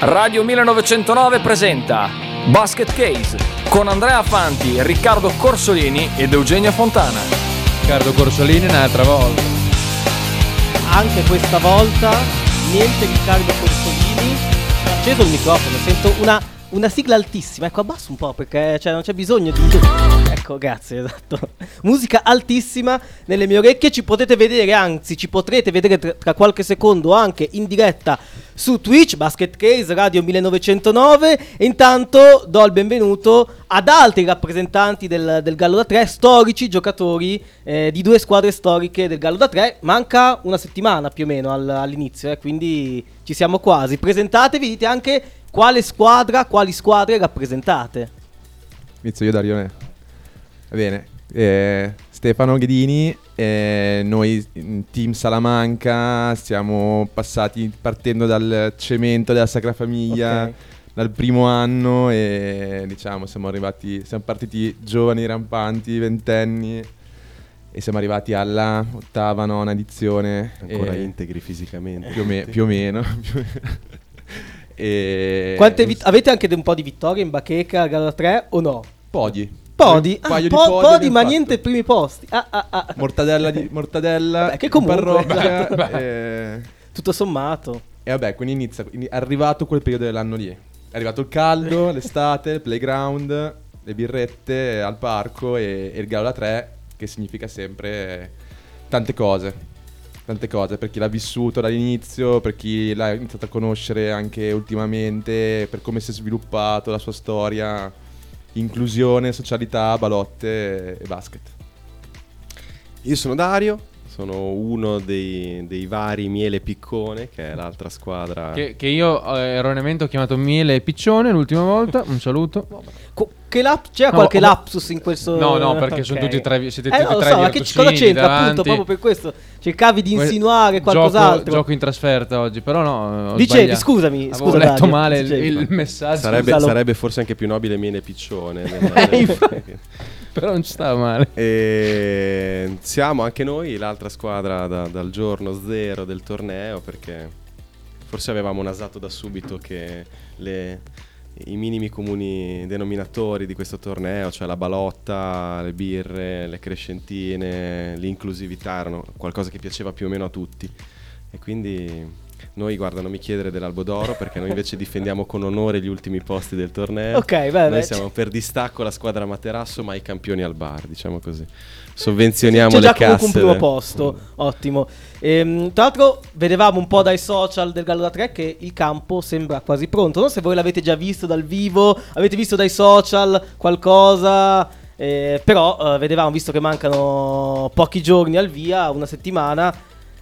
Radio 1909 presenta Basket Case con Andrea Fanti, Riccardo Corsolini ed Eugenio Fontana. Riccardo Corsolini un'altra volta. Anche questa volta niente Riccardo Corsolini. Ho acceso il microfono, sento una, una sigla altissima. Ecco, abbasso un po' perché cioè, non c'è bisogno di. Ecco, grazie, esatto. Musica altissima nelle mie orecchie. Ci potete vedere, anzi, ci potrete vedere tra, tra qualche secondo anche in diretta su Twitch, Basket Case Radio 1909. E intanto do il benvenuto ad altri rappresentanti del, del Gallo da 3, storici giocatori eh, di due squadre storiche del Gallo da 3. Manca una settimana più o meno al- all'inizio, eh, quindi ci siamo quasi. Presentatevi, dite anche quale squadra, quali squadre rappresentate. Inizio io Darione. Va bene. eh, Stefano Ghedini, eh, noi Team Salamanca siamo passati partendo dal cemento della Sacra Famiglia Ok. dal primo anno e diciamo siamo arrivati, siamo partiti giovani, rampanti, ventenni e siamo arrivati alla ottava, nona edizione. Ancora e- integri fisicamente. Più, o me- più o meno. e Quante vit- avete anche un po' di vittorie in bacheca, da 3 o no? Podi. Podi, ah, po- di podi podi, ma fatto. niente primi posti. Ah, ah, ah. Mortadella di mortadella. Vabbè, che comunque, parrocchia, esatto. e, Tutto sommato. e vabbè, quindi inizia. Quindi è arrivato quel periodo dell'anno lì. È arrivato il caldo, l'estate, il playground, le birrette al parco e, e il gallo da tre, che significa sempre tante cose. Tante cose per chi l'ha vissuto dall'inizio, per chi l'ha iniziato a conoscere anche ultimamente, per come si è sviluppato la sua storia, inclusione, socialità, balotte e basket. Io sono Dario, sono uno dei, dei vari Miele Piccone, che è l'altra squadra. Che, che io eh, erroneamente ho chiamato Miele Piccione l'ultima volta. Un saluto. Co- che lap- c'era No, qualche ho- lapsus in questo No, no, perché sono Ok. tutti e tre- siete eh, tutti e tre so, ma che c- cosa c'entra appunto davanti. proprio per questo? Cercavi di insinuare gioco- qualcos'altro. Gioco, in trasferta oggi, però no. ho Dicevi, sbagliato. scusami, Avevo scusa, letto Dario, male il, dicevi. il messaggio. sarebbe, sarebbe forse anche più nobile Miele Piccione. Però non ci stava male. e siamo anche noi l'altra squadra da- dal giorno zero del torneo, perché forse avevamo nasato da subito che le- i minimi comuni denominatori di questo torneo, cioè la balotta, le birre, le crescentine, l'inclusività erano qualcosa che piaceva più o meno a tutti. E quindi noi, guarda, non mi chiedere dell'Albo d'Oro perché noi invece difendiamo con onore gli ultimi posti del torneo. Ok, beh, Noi siamo per distacco la squadra Materasso, ma i campioni al bar, diciamo così. Sovvenzioniamo C'è le già casse. comunque un primo posto, ottimo. Ehm, tra l'altro vedevamo un po' dai social del Gallo da 3 che il campo sembra quasi pronto. Non so se voi l'avete già visto dal vivo, avete visto dai social qualcosa, eh, però eh, vedevamo, visto che mancano pochi giorni al via, una settimana,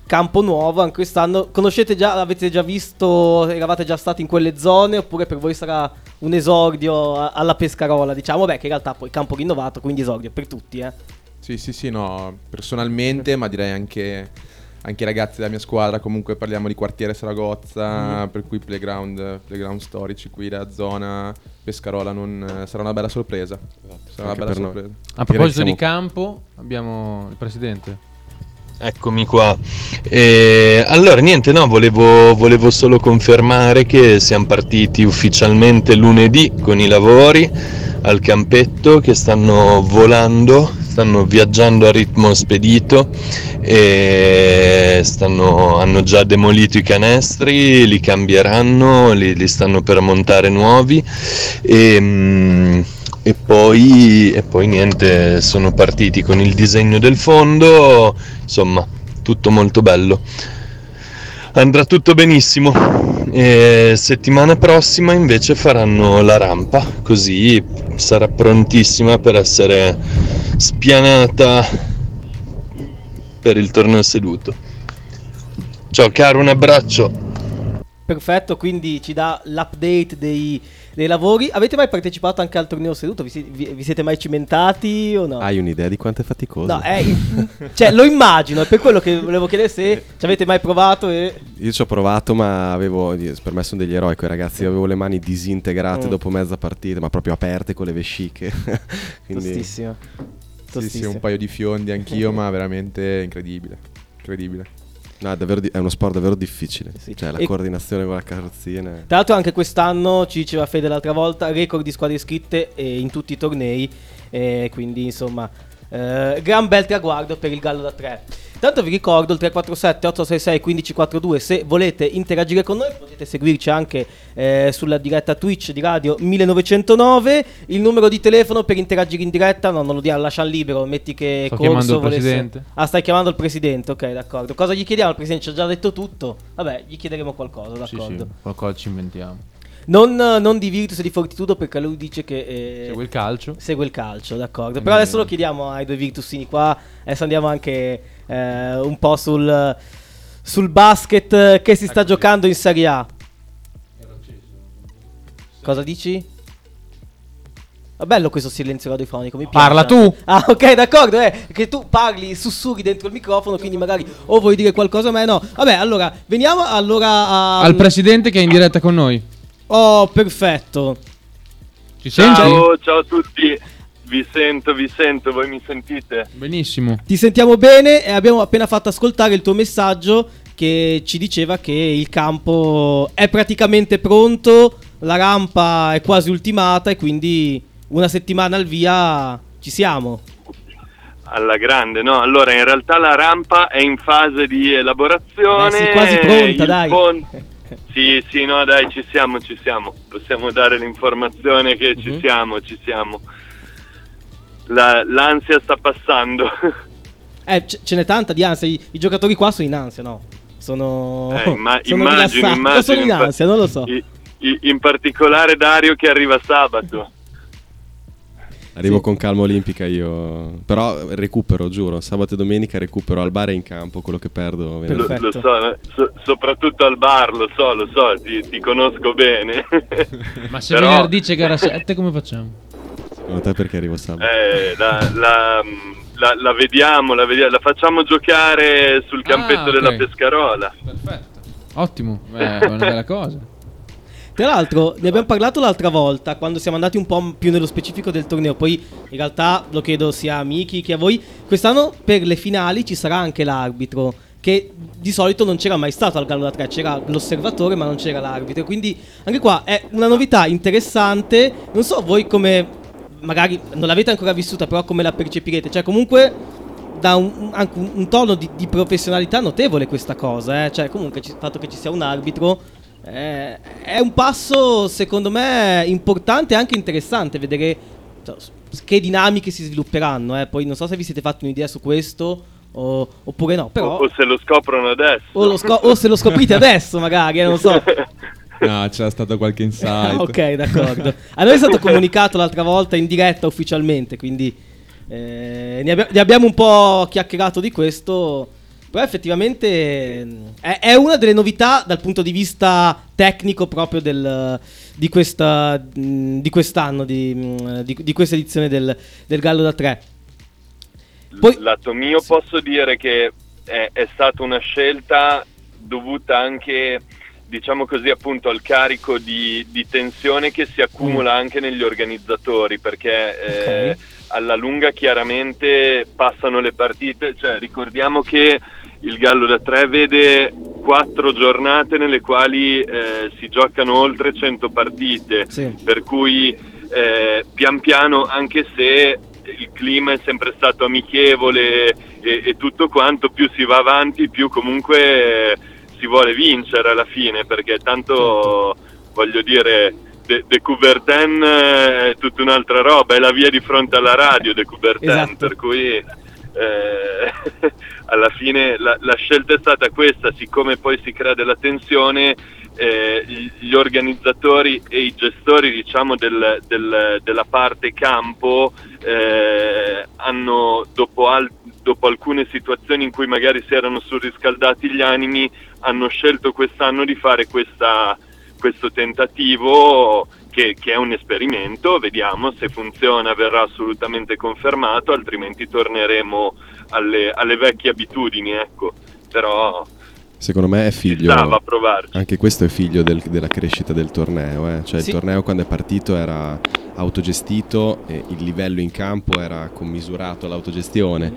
campo nuovo anche quest'anno. Conoscete già, avete già visto, eravate già stati in quelle zone oppure per voi sarà un esordio alla Pescarola, diciamo? Beh, che in realtà poi campo rinnovato, quindi esordio per tutti, eh. Sì, sì, sì, no, personalmente, ma direi anche, anche i ragazzi della mia squadra, comunque parliamo di quartiere Saragozza, per cui playground, playground storici qui della zona, Pescarola non, sarà una bella sorpresa. Sarà una bella per noi. sorpresa. A proposito siamo- di campo, abbiamo il presidente. Eccomi qua. E allora, niente, no, volevo, volevo solo confermare che siamo partiti ufficialmente lunedì con i lavori al campetto che stanno volando, stanno viaggiando a ritmo spedito e stanno- hanno già demolito i canestri, li cambieranno, li, li stanno per montare nuovi e, mm, e poi, e poi niente, sono partiti con il disegno del fondo, insomma, tutto molto bello. Andrà tutto benissimo. E settimana prossima invece faranno la rampa, così sarà prontissima per essere spianata per il torneo seduto. Ciao caro, un abbraccio. Perfetto, quindi ci dà l'update dei, dei lavori. Avete mai partecipato anche al torneo seduto? Vi, vi- vi siete mai cimentati o no? Hai un'idea di quanto è faticoso? No, è, cioè lo immagino, è per quello che volevo chiedere se ci avete mai provato e... Io ci ho provato, ma avevo. Per me sono degli eroi quei ragazzi. Avevo le mani disintegrate Mm. dopo mezza partita, ma proprio aperte con le vesciche. Quindi Tostissimo. Sì, sì, un paio di fiondi anch'io, ma veramente incredibile. Incredibile. No, è, davvero è uno sport davvero difficile. Sì. Cioè, la E- coordinazione con la carrozzina. Tra l'altro anche quest'anno, ci diceva Fede l'altra volta, record di squadre iscritte eh, in tutti i tornei, eh, quindi insomma, eh, gran bel traguardo per il Gallo da 3. Tanto vi ricordo il 347 866 1542 se volete interagire con noi potete seguirci anche eh, sulla diretta Twitch di Radio 1909 il numero di telefono per interagire in diretta no non lo diamo lasciamo libero metti che Sto Corso chiamando il volesse- presidente. Ah stai chiamando il presidente ok d'accordo. Cosa gli chiediamo al presidente ci ha già detto tutto? Vabbè gli chiederemo qualcosa Sì, d'accordo. sì, qualcosa ci inventiamo. Non, non di Virtus e di Fortitudo perché lui dice che eh, Segue il calcio. segue il calcio, d'accordo. Quindi- Però adesso lo chiediamo ai due Virtusini qua. Adesso andiamo anche eh, un po' sul, sul basket che si sta giocando in Serie A. Cosa dici? Bello questo silenzio radiofonico, mi piace. Parla tu! Ah, ok, d'accordo, eh, che tu parli, sussurri dentro il microfono, quindi magari o vuoi dire qualcosa a me, no. Vabbè, allora, veniamo allora a... Al presidente che è in diretta con noi. Oh, perfetto. Ci senti? Ciao, ciao a tutti. Vi sento, vi sento, voi mi sentite? Benissimo. Ti sentiamo bene e abbiamo appena fatto ascoltare il tuo messaggio che ci diceva che il campo è praticamente pronto, la rampa è quasi ultimata e quindi una settimana al via ci siamo. Alla grande, no? Allora, in realtà la rampa è in fase di elaborazione. Beh, sì, quasi pronta, dai. pon- Sì, sì, no, dai, ci siamo, ci siamo. Possiamo dare l'informazione che ci Mhm. siamo, ci siamo. La- l'ansia sta passando. Eh, c- ce n'è tanta di ansia, i, i giocatori qua sono in ansia, no? Sono, Eh, imma- sono immagino, immagino. sono in ansia, non lo so. i- in particolare Dario che arriva sabato. Arrivo Sì. con calma olimpica io. Però recupero, giuro. Sabato e domenica recupero al bar e in campo quello che perdo. Lo, lo so, eh, so- soprattutto al bar, lo so, lo so, ti, ti conosco bene. Ma se Però- venerdì c'è gara 7 come facciamo? Secondo te perché arrivo sabato? Eh, la, la- la- la vediamo, la vediamo, la facciamo giocare sul campetto Ah, ok. della Pescarola. Perfetto. Ottimo, eh, è una bella cosa. Tra l'altro, ne abbiamo parlato l'altra volta quando siamo andati un po' più nello specifico del torneo. Poi, in realtà, lo chiedo sia a Miki che a voi. Quest'anno per le finali ci sarà anche l'arbitro. Che di solito non c'era mai stato al Gallo da 3, c'era l'osservatore, ma non c'era l'arbitro. Quindi, anche qua è una novità interessante. Non so voi come. Magari non l'avete ancora vissuta, però come la percepirete. Cioè, comunque. Da un, anche un, tono di, di professionalità notevole questa cosa, eh. Cioè, comunque, il fatto che ci sia un arbitro eh, è un passo, secondo me, importante e anche interessante vedere cioè, che dinamiche si svilupperanno. eh. Poi non so se vi siete fatti un'idea su questo o- oppure no, però... O, o se lo scoprono adesso. O, lo scop- o se lo scoprite adesso, magari, eh, non so. No, c'era stato qualche insight. Ok, d'accordo. A noi è stato comunicato l'altra volta in diretta ufficialmente, quindi eh, ne, abbia- ne abbiamo un po' chiacchierato di questo. Però effettivamente mh, è, è una delle novità dal punto di vista tecnico proprio del- di, questa, mh, di quest'anno, di, mh, di- di questa edizione del, del Gallo da 3. Poi- Lato mio posso dire che è, è stata una scelta dovuta anche, diciamo così, appunto al carico di, di tensione che si accumula anche negli organizzatori, perché eh, Ok. alla lunga chiaramente passano le partite, cioè ricordiamo che il Gallo da 3 vede quattro giornate nelle quali eh, si giocano oltre 100 partite, Sì. per cui eh, pian piano, anche se il clima è sempre stato amichevole e, e tutto quanto, più si va avanti, più comunque eh, si vuole vincere alla fine, perché tanto voglio dire, De, De Coubertin eh, è tutta un'altra roba, è la via di fronte alla radio De Coubertin, Esatto. per cui eh, alla fine la, la scelta è stata questa, siccome poi si crea della tensione, eh, gli- organizzatori e i gestori diciamo del- del- della parte campo eh, hanno dopo, al- dopo alcune situazioni in cui magari si erano surriscaldati gli animi hanno scelto quest'anno di fare questa, questo tentativo che, che è un esperimento, vediamo se funziona verrà assolutamente confermato, altrimenti torneremo alle, alle vecchie abitudini, ecco. Però Secondo me è figlio. stava a provarci. Anche questo è figlio del- della crescita del torneo. eh. Cioè, Sì. il torneo quando è partito era autogestito e il livello in campo era commisurato all'autogestione.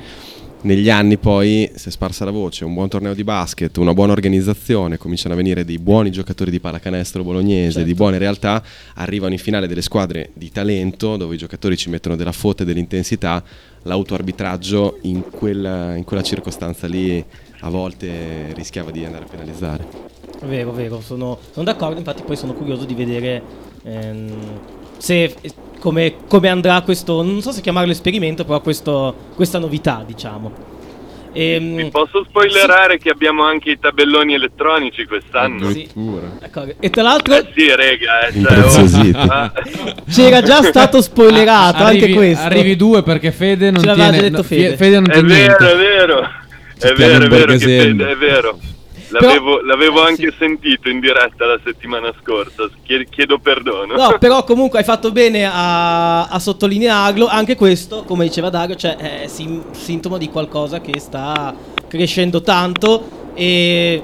Negli anni poi si è sparsa la voce, un buon torneo di basket, una buona organizzazione, cominciano a venire dei buoni giocatori di pallacanestro bolognese, Certo. di buone realtà, arrivano in finale delle squadre di talento dove i giocatori ci mettono della foto e dell'intensità, l'autoarbitraggio in quella, in quella circostanza lì a volte rischiava di andare a penalizzare. Vero, vero, sono, sono d'accordo, infatti poi sono curioso di vedere ehm, se, come, come andrà questo, non so se chiamarlo esperimento, però questo, questa novità, diciamo. Ehm, Vi posso spoilerare che abbiamo anche i tabelloni elettronici quest'anno? Sì. D'accordo. E tra l'altro Eh sì, rega, eh, cioè, oh, ah, c'era già stato spoilerato arrivi, anche questo. Arrivi due perché Fede non Ce tiene già detto no, Fede. Fede non è vero, niente. è vero. È vero, è vero. Fede- è vero. L'avevo, l'avevo anche sentito in diretta la settimana scorsa, Chie- chiedo perdono. No, però comunque hai fatto bene a, a sottolinearlo. Anche questo, come diceva Dario, cioè, è sim- sintomo di qualcosa che sta crescendo tanto. E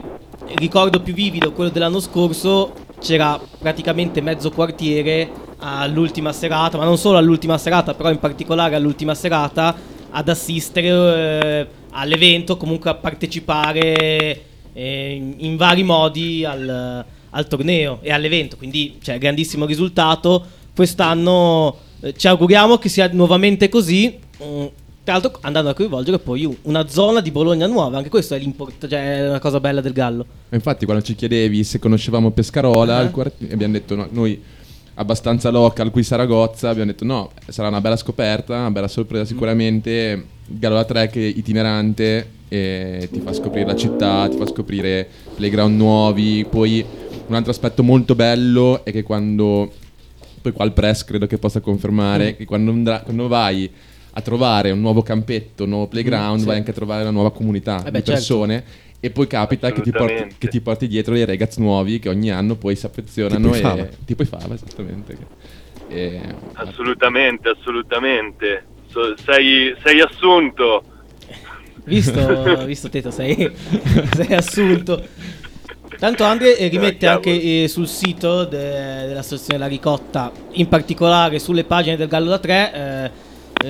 ricordo più vivido quello dell'anno scorso. C'era praticamente mezzo quartiere all'ultima serata, ma non solo all'ultima serata, però in particolare all'ultima serata, ad assistere eh, all'evento, comunque a partecipare eh, in, vari modi al, al torneo e all'evento. Quindi, cioè, grandissimo risultato. Quest'anno eh, ci auguriamo che sia nuovamente così. Mm, tra l'altro, andando a coinvolgere poi una zona di Bologna nuova. Anche questo è, l'import- cioè, è una cosa bella del Gallo. Infatti, quando ci chiedevi se conoscevamo Pescarola, il quart- abbiamo detto no, noi abbastanza local qui Saragozza, abbiamo detto no, sarà una bella scoperta, una bella sorpresa sicuramente. Galola 3 che è itinerante e ti fa scoprire la città, ti fa scoprire playground nuovi. Poi un altro aspetto molto bello è che quando poi qua il press credo che possa confermare che quando, andrà- quando vai a trovare un nuovo campetto, un nuovo playground, sì. vai anche a trovare una nuova comunità Eh beh, di certo. persone e poi capita che ti, porti, che ti porti dietro dei ragazzi nuovi che ogni anno poi si affezionano Tipo i Fava. e tipo i fava esattamente. E- Assolutamente, assolutamente. So- sei, sei assunto. Visto, visto Teto, sei, sei assunto. Tanto Andre eh, rimette Ah, anche eh, sul sito de- dell'associazione La Ricotta, in particolare sulle pagine del Gallo da 3, eh,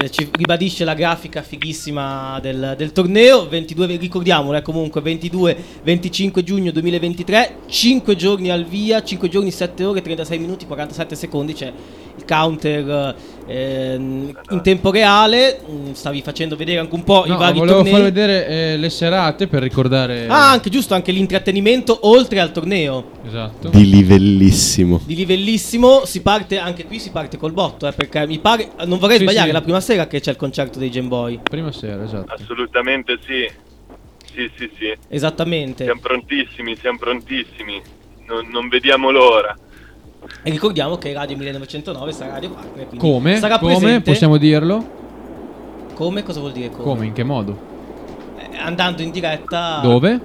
eh, ci ribadisce la grafica fighissima del, del torneo. 22, ricordiamolo, eh, comunque 22-25 giugno 2023, 5 giorni al via, 5 giorni, 7 ore, 36 minuti, 47 secondi. C'è il counter ehm, in tempo reale. Mm, stavi facendo vedere anche un po' No, i vari volevo tornei. far vedere eh, le serate per ricordare. Ah, anche giusto, anche l'intrattenimento oltre al torneo. Esatto. Di livellissimo. Di livellissimo, si parte anche qui, si parte col botto, eh, perché mi pare, non vorrei Sì, sbagliare, sì. la prima sera che c'è il concerto dei Game Boy. Prima sera, esatto. Assolutamente sì. Sì, sì, sì. Esattamente. Siamo prontissimi, siamo prontissimi. Non, non vediamo l'ora. E ricordiamo che Radio 1909 sarà Radio Partner, quindi Come? sarà Come? presente. Possiamo dirlo? Come? Cosa vuol dire come? Come? In che modo? Eh, andando in diretta Dove?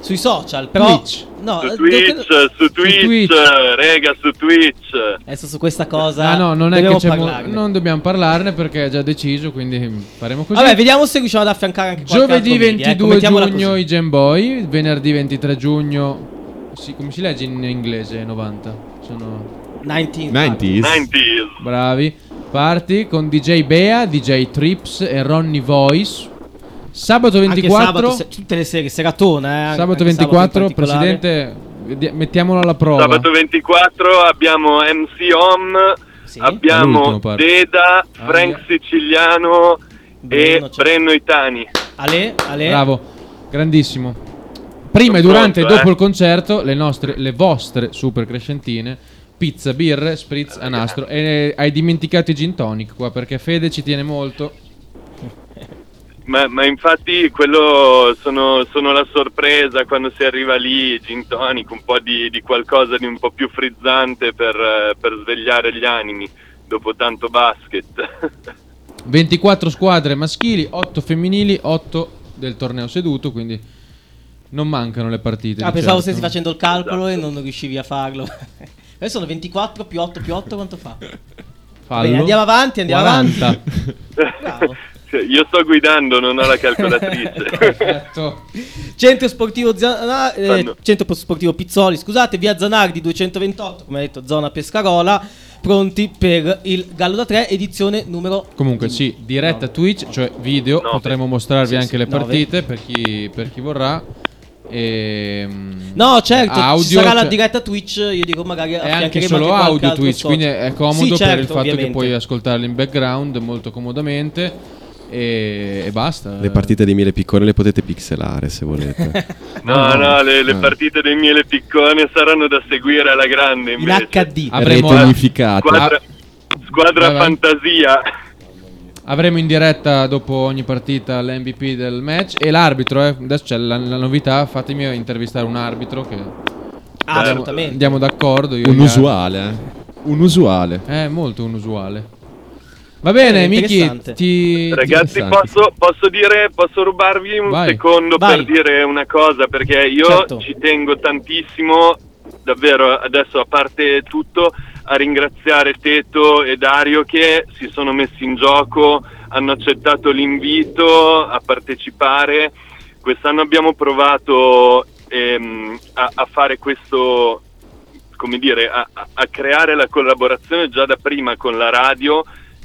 sui social, però Twitch. no, Su eh, Twitch, devo- su Twitch, Twitch. rega, su Twitch. adesso su questa cosa Ah no, non è che mo- non dobbiamo parlarne perché è già deciso, quindi faremo così. Vabbè, vediamo se riusciamo ad affiancare anche qualche Giovedì altro media, 22 ecco, mettiamola giugno così. i Game Boy, venerdì 23 giugno sì, come si legge in inglese 90? Sono 19 90s. 90s. bravi. Party con DJ Bea, DJ Trips e Ronnie Voice. Sabato Anche 24 sabato, se- tutte le serie, seratona, eh, Sabato anche in 24, particolare. presidente, mettiamolo alla prova. Sabato 24 abbiamo MC Om, Sì. abbiamo. Deda, Frank Aia. Siciliano Breno, e c'è. Brenno Itani. Ale, Ale. Bravo, grandissimo. Prima e durante e dopo eh. il concerto, le, nostre, le vostre super crescentine, pizza, birre, spritz a nastro. E hai dimenticato i gin tonic qua perché Fede ci tiene molto. Ma, ma infatti quello sono, sono la sorpresa quando si arriva lì, gin tonic, un po' di, di qualcosa di un po' più frizzante per, eh, per svegliare gli animi dopo tanto basket. 24 squadre maschili, 8 femminili, 8 del torneo seduto, quindi non mancano le partite. Ah, pensavo certo. stessi facendo il calcolo Esatto. e non riuscivi a farlo. Adesso sono 24 più 8 più 8 quanto fa? Fallo. Bene, andiamo avanti, andiamo 40. avanti. Bravo. Cioè, Io sto guidando, non ho la calcolatrice. Perfetto. Centro sportivo, Zana- eh. Centro sportivo Pizzoli, scusate, via Zanardi 228, come ha detto, zona Pescarola. pronti per il Gallo da 3 edizione numero Comunque sì, diretta Twitch, cioè video, Nove. potremo mostrarvi Sì, anche sì, le partite per chi, per chi vorrà. E, No, certo, audio, ci sarà la cioè- diretta Twitch, io dico magari È anche solo audio Twitch, quindi è comodo Sì, per certo, il fatto che ovviamente. puoi ascoltarli in background molto comodamente e, e basta. Le partite di miele piccone le potete pixelare se volete. No, no, le, le Ah. partite dei miele piccone saranno da seguire alla grande in invece. HD. Avremo- Rete unificata. Squadra, squadra fantasia. Avremo in diretta dopo ogni partita l'MVP del match e l'arbitro. eh. Adesso c'è la, la novità. Fatemi intervistare un arbitro che Ah, andiamo, assolutamente. andiamo d'accordo. io e Un gli arbitri. usuale, eh. Un usuale. È molto inusuale. Va bene, Eh, Miki, interessante. ti, Ragazzi, interessanti. posso, posso dire, posso rubarvi un Vai. secondo Vai. per dire una cosa? Perché io Certo. ci tengo tantissimo, davvero, adesso a parte tutto, a ringraziare Teto e Dario che si sono messi in gioco, hanno accettato l'invito a partecipare. Quest'anno abbiamo provato ehm, a, a fare questo, come dire, a, a- creare la collaborazione già da prima con la radio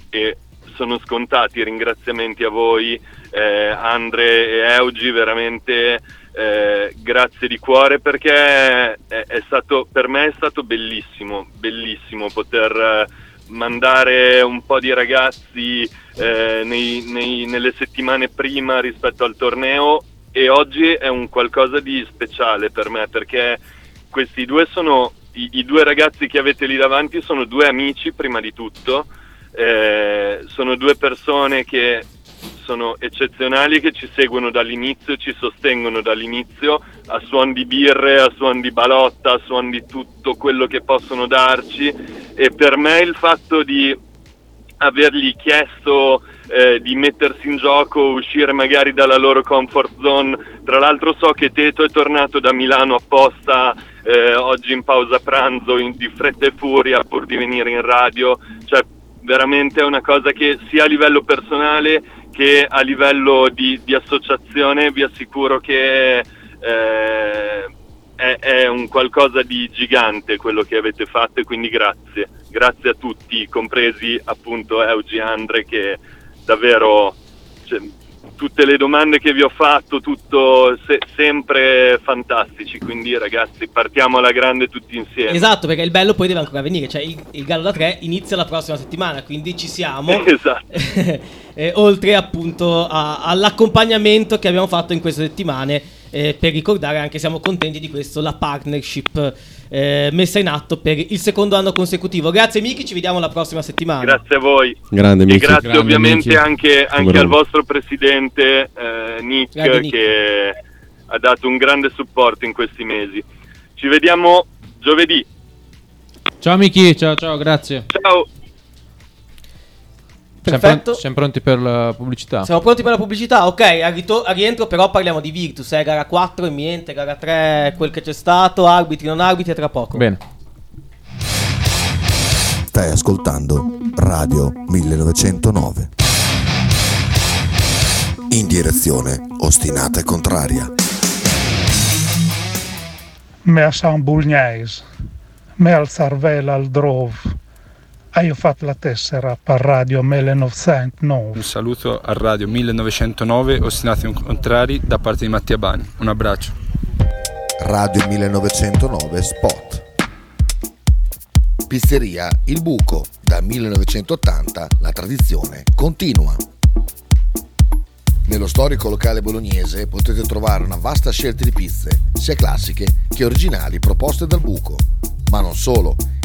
e sono scontati i ringraziamenti a voi, eh, Andre e Eugi, veramente eh, grazie di cuore perché è, è stato, per me è stato bellissimo, bellissimo poter eh, mandare un po' di ragazzi eh, nei- nei- nelle settimane prima rispetto al torneo e oggi è un qualcosa di speciale per me perché questi due sono i, i due ragazzi che avete lì davanti sono due amici prima di tutto eh, sono due persone che sono eccezionali che ci seguono dall'inizio, ci sostengono dall'inizio a suon di birre, a suon di balotta, a suon di tutto quello che possono darci e per me il fatto di avergli chiesto eh, di mettersi in gioco, uscire magari dalla loro comfort zone. Tra l'altro so che Teto è tornato da Milano apposta eh, oggi in pausa pranzo in- di fretta e furia pur di venire in radio. Cioè, veramente è una cosa che sia a livello personale che a livello di, di associazione vi assicuro che eh, è, è un qualcosa di gigante quello che avete fatto e quindi grazie. Grazie a tutti, compresi appunto Eugi Andre che davvero cioè, tutte le domande che vi ho fatto, tutto se- sempre fantastici, quindi ragazzi partiamo alla grande tutti insieme. Esatto, perché il bello poi deve ancora venire, cioè il, il Gallo da 3 inizia la prossima settimana, quindi ci siamo. Esatto. Eh, oltre appunto a- all'accompagnamento che abbiamo fatto in queste settimane eh, per ricordare anche siamo contenti di questo la partnership eh, messa in atto per il secondo anno consecutivo grazie Miki ci vediamo la prossima settimana Grazie a voi. Grande E Miki. grazie Grande ovviamente Miki. anche, anche al vostro presidente eh, Nick, Nick. che ha dato un grande supporto in questi mesi. Ci vediamo giovedì. Ciao Miki, ciao ciao, grazie. Ciao. Siamo, Perfetto. pronti, siamo pronti per la pubblicità. siamo pronti per la pubblicità ok a, rito- a rientro però parliamo di Virtus eh, gara 4 imminente gara 3 quel che c'è stato arbitri non arbitri tra poco Bene. Stai ascoltando Radio 1909. In direzione ostinata e contraria. me a San Bulgnais, me al Zarvela al Drove. Ah, io ho fatto la tessera per Radio 1909. Un saluto a Radio 1909 Ostinati e Contrari da parte di Mattia Bani. Un abbraccio. Radio 1909 Spot. Pizzeria Il Buco. Da 1980 la tradizione continua. Nello storico locale bolognese potete trovare una vasta scelta di pizze, sia classiche che originali proposte dal buco. Ma non solo,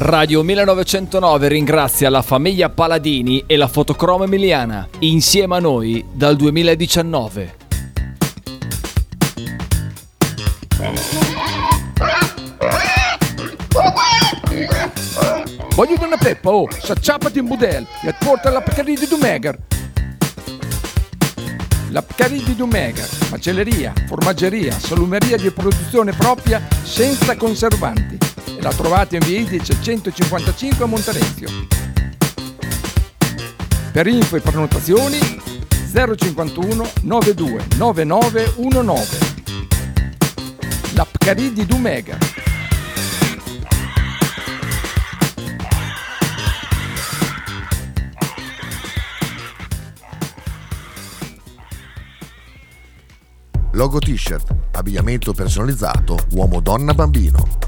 Radio 1909 ringrazia la famiglia Paladini e la fotocromo emiliana, insieme a noi dal 2019. Voglio una peppa, oh, s'acciappati in budel e porta la Pcaridi di Dumegar. La Pcaridi di Dumegar, macelleria, formaggeria, salumeria di produzione propria senza conservanti. E la trovate in via Idice 155 a Monterezio. Per info e prenotazioni 051 92 9919. La Pcaridi di Dumegar. Logo t-shirt, abbigliamento personalizzato uomo donna bambino.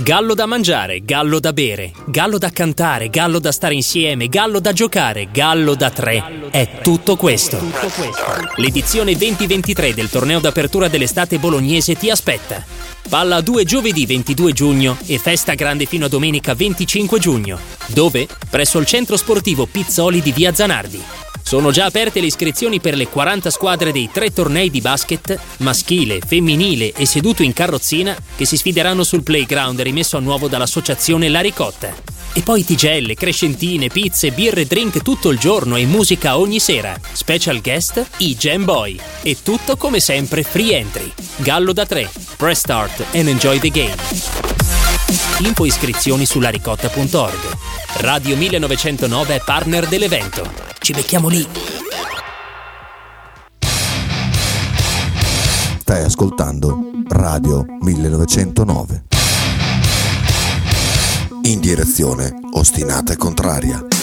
Gallo da mangiare, gallo da bere, gallo da cantare, gallo da stare insieme, gallo da giocare, gallo da tre. È tutto questo. L'edizione 2023 del torneo d'apertura dell'estate bolognese ti aspetta. Palla a due giovedì 22 giugno e festa grande fino a domenica 25 giugno. Dove? Presso il centro sportivo Pizzoli di Via Zanardi. Sono già aperte le iscrizioni per le 40 squadre dei tre tornei di basket, maschile, femminile e seduto in carrozzina, che si sfideranno sul playground rimesso a nuovo dall'associazione La Ricotta. E poi tigelle, crescentine, pizze, birre, drink tutto il giorno e musica ogni sera. Special guest, i Jam Boy. E tutto come sempre free entry. Gallo da 3. Press start and enjoy the game. Info iscrizioni su laricotta.org. Radio 1909 è partner dell'evento. Ci becchiamo lì. Stai ascoltando Radio 1909. In direzione ostinata e contraria.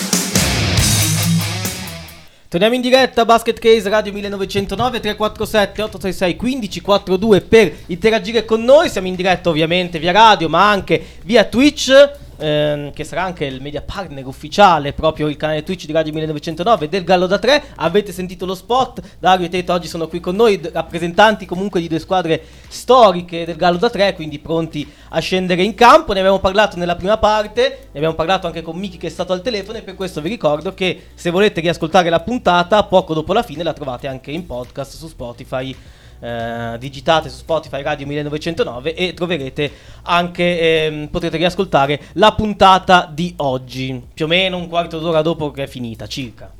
Torniamo in diretta, Basket Case Radio 1909 347 866 1542 per interagire con noi. Siamo in diretta ovviamente via radio, ma anche via Twitch. Ehm, che sarà anche il media partner ufficiale, proprio il canale Twitch di Radio 1909 del Gallo da 3. Avete sentito lo spot? Dario e Teto oggi sono qui con noi, rappresentanti comunque di due squadre storiche del Gallo da 3, quindi pronti a scendere in campo. Ne abbiamo parlato nella prima parte, ne abbiamo parlato anche con Miki che è stato al telefono e per questo vi ricordo che se volete riascoltare la puntata, poco dopo la fine la trovate anche in podcast su Spotify. Eh, digitate su Spotify Radio 1909 e troverete anche ehm, potrete riascoltare la puntata di oggi più o meno un quarto d'ora dopo che è finita circa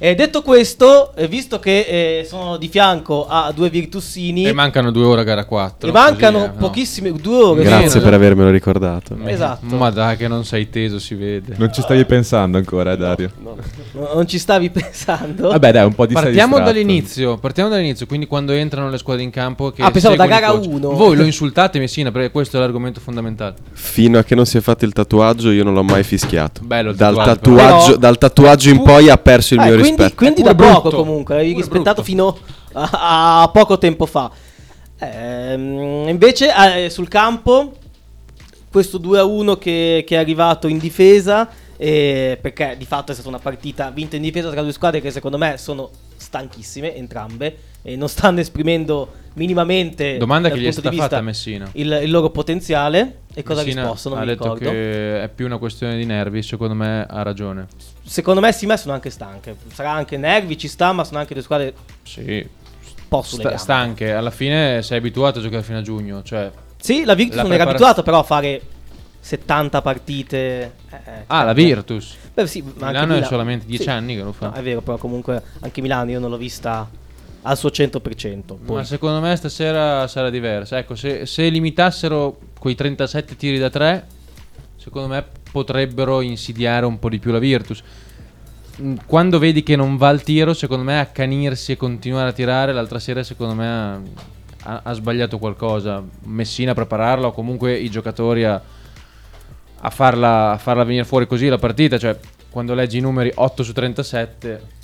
e detto questo eh, visto che eh, sono di fianco a due virtussini E mancano due ore a gara 4. e mancano pochissime due ore Grazie sì. per avermelo ricordato. Esatto. Ma dai, che non sei teso, si vede. Non ci stavi pensando ancora, eh, Dario? non ci stavi pensando Vabbè, dai, un po' di Partiamo dall'inizio, partiamo dall'inizio, quindi quando entrano le squadre in campo che Ah, pensavo da gara coach. uno. Voi lo insultate Messina perché questo è l'argomento fondamentale. Fino a che non si è fatto il tatuaggio, io non l'ho mai fischiato. Bello il dal, tatuaggio, tatuaggio, però. dal tatuaggio in poi ha perso il Eh, mio rispetto. Quindi È da pure poco brutto. comunque, l'avevi Pure rispettato brutto. fino a, a poco tempo fa. Ehm, invece eh, sul campo, questo 2-1 che, che è arrivato in difesa, eh, perché di fatto è stata una partita vinta in difesa tra due squadre che secondo me sono stanchissime entrambe e non stanno esprimendo minimamente Domanda che gli è stata fatta a Messina. il, il loro potenziale e cosa Messina ha risposto non ha mi detto ricordo che è più una questione di nervi, secondo me ha ragione. secondo me sì ma sono anche stanche sarà anche nervi ci sta ma sono anche due squadre Sì. un po' sulle Sta, gambe. stanche, alla fine sei abituato a giocare fino a giugno, cioè Sì, la Virtus La non era prepara- abituata però a fare 70 partite. eh, Ah, la cioè, Virtus. Beh, sì, ma anche Milano è solamente 10 anni che lo fa. No, è vero, però comunque anche Milano io non l'ho vista al suo 100%. Poi. Ma secondo me stasera sarà diversa. Ecco, se, se limitassero quei 37 tiri da 3, secondo me potrebbero insidiare un po' di più la Virtus. Mm, Quando vedi che non va il tiro, secondo me accanirsi e continuare a tirare, l'altra sera secondo me ha, ha- ha sbagliato qualcosa. Messina a prepararla o comunque i giocatori a, a farla, a farla venire fuori così la partita. Cioè, quando leggi i numeri 8 su 37...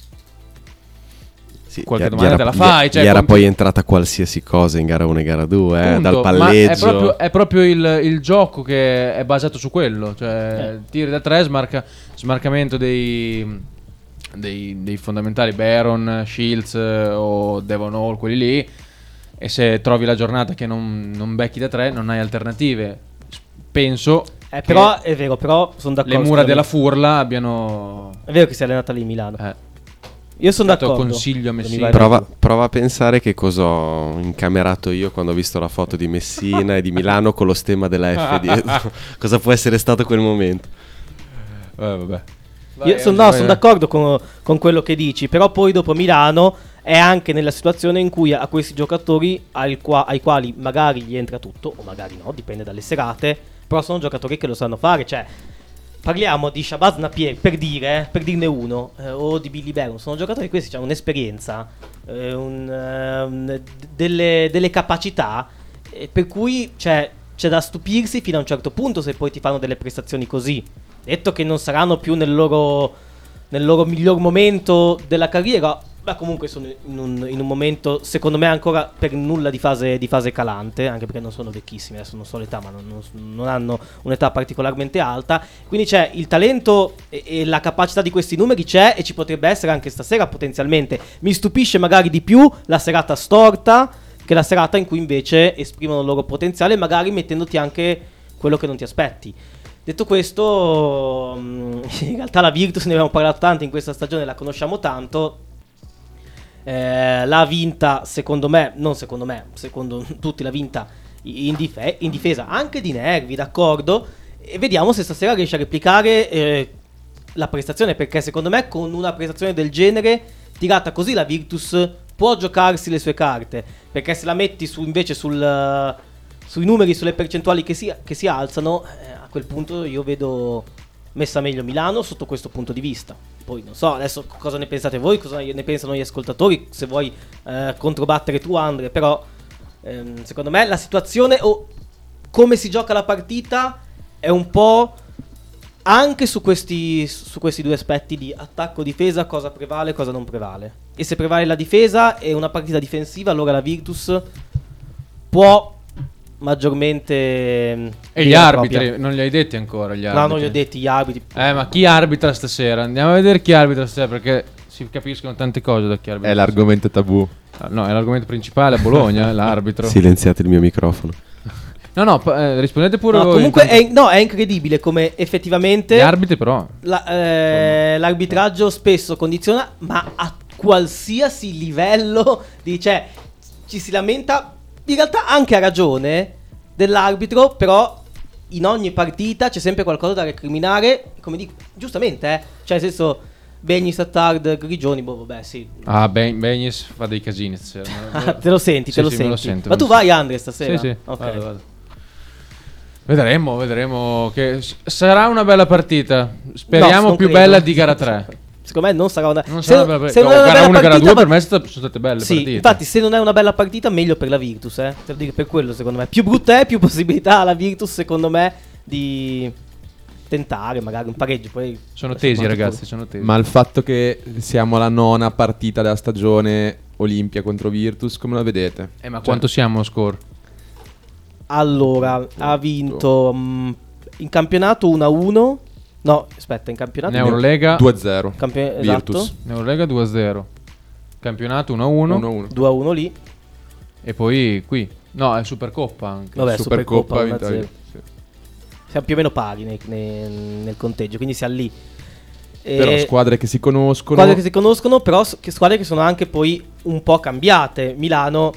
qualche Gli- domanda gli te era- la fai. gli- Cioè, gli era poi entrata qualsiasi cosa in gara 1 e gara 2, eh, dal ma palleggio. È proprio, è proprio il, il gioco che è basato su quello. Cioè, tiri da tre, smarca- smarcamento dei, dei, dei fondamentali Baron, Shields eh, o Devon Hall, quelli lì. E se trovi la giornata che non, non becchi da tre, non hai alternative. Penso. Eh, però è vero, però sono d'accordo. Le mura della Furla abbiano. È vero che si è allenata lì Milano. Eh. Io sono d'accordo. consiglio a Messina. vai Prova, prova a pensare che cosa ho incamerato io quando ho visto la foto di Messina e di Milano con lo stemma della F dietro. cosa può essere stato quel momento? Eh, vabbè. Io son- no, sono d'accordo con, con quello che dici, però poi dopo Milano è anche nella situazione in cui a questi giocatori al qua- ai quali magari gli entra tutto, o magari no, dipende dalle serate, però sono giocatori che lo sanno fare, cioè parliamo di Shabazz Napier per dire, eh, per dirne uno, eh, o di Billy Baron, sono giocatori questi hanno un'esperienza, eh, un, d- delle, delle capacità, eh, per cui cioè, c'è da stupirsi fino a un certo punto se poi ti fanno delle prestazioni così. Detto che non saranno più nel loro, nel loro miglior momento della carriera, ma comunque sono in un, in un momento, secondo me, ancora per nulla di fase, di fase calante, anche perché non sono vecchissimi, adesso non so l'età, ma non, non- non hanno un'età particolarmente alta. Quindi c'è il talento e, e la capacità di questi numeri c'è e ci potrebbe essere anche stasera potenzialmente. Mi stupisce magari di più la serata storta che la serata in cui invece esprimono il loro potenziale, magari mettendoti anche quello che non ti aspetti. Detto questo, mm, in realtà la Virtus ne abbiamo parlato tanto in questa stagione, la conosciamo tanto. Eh, l'ha vinta, secondo me, non secondo me, secondo tutti l'ha vinta in, dife- in difesa, anche di nervi, d'accordo. E vediamo se stasera riesce a replicare eh, la prestazione, perché secondo me con una prestazione del genere, tirata così, la Virtus può giocarsi le sue carte. Perché se la metti su, invece sul, sui numeri, sulle percentuali che si, che si alzano, eh, a quel punto io vedo messa meglio Milano sotto questo punto di vista. Poi non so adesso cosa ne pensate voi, cosa ne pensano gli ascoltatori, se vuoi eh, controbattere tu Andre, però ehm, secondo me la situazione o come si gioca la partita è un po' anche su questi, su questi due aspetti di attacco-difesa, cosa prevale e cosa non prevale. E se prevale la difesa e una partita difensiva, allora la Virtus può maggiormente... ehm, E gli arbitri, propria. non li hai detti ancora gli No, arbitri? non li ho detti gli arbitri. Eh, ma chi arbitra stasera? Andiamo a vedere chi arbitra stasera perché si capiscono tante cose da chi arbitra. È l'argomento tabù. Ah, No, è l'argomento principale a Bologna, eh, l'arbitro. Silenziate il mio microfono. No, no, p- eh, rispondete pure No, voi. comunque è, no, è incredibile come effettivamente Gli arbitri però. la- eh, l'arbitraggio spesso condiziona, ma a qualsiasi livello di, cioè, ci si lamenta, in realtà anche a ragione dell'arbitro, però in ogni partita c'è sempre qualcosa da recriminare, come dico, giustamente, eh, cioè nel senso Begni, Sattard, Grigioni, boh, vabbè, sì. Ah, ben, Begnis fa dei casini stasera. Ah, te lo senti, Sì, te lo sì, senti. lo sento, Ma tu vai. Andre stasera? Sì, sì. Ok. Vado, vado. Vedremo, vedremo. Che sarà una bella partita. Speriamo non più credo. bella di gara 3. Secondo me non sarà una Non se- sarà una bella se non è una gara bella 1 e gara partita, 2 va- per me sono state belle Sì, partite. infatti se non è una bella partita meglio per la Virtus, eh. Per, dire, per quello secondo me. Più brutta è, più possibilità ha la Virtus secondo me di tentare magari un pareggio. Poi Sono tesi, ragazzi, pure. sono tesi. Ma il fatto che siamo alla nona partita della stagione Olimpia contro Virtus, come la vedete? Eh, ma Cioè, quanto siamo a score? Allora, ha vinto mm, in campionato 1-1. No, aspetta, in campionato In Eurolega 2-0. Campio- Virtus. esatto. in Eurolega 2-0. Campionato 1-1. 1-1. 2-1 lì. E poi qui. No, è Supercoppa anche. Vabbè, Supercoppa Supercoppa ha vinto 1-0. io, sì. Siamo più o meno pari nei- nei- nel conteggio, quindi siamo lì. E- Però squadre che si conoscono. Squadre che si conoscono, però s- che squadre che sono anche poi un po' cambiate. Milano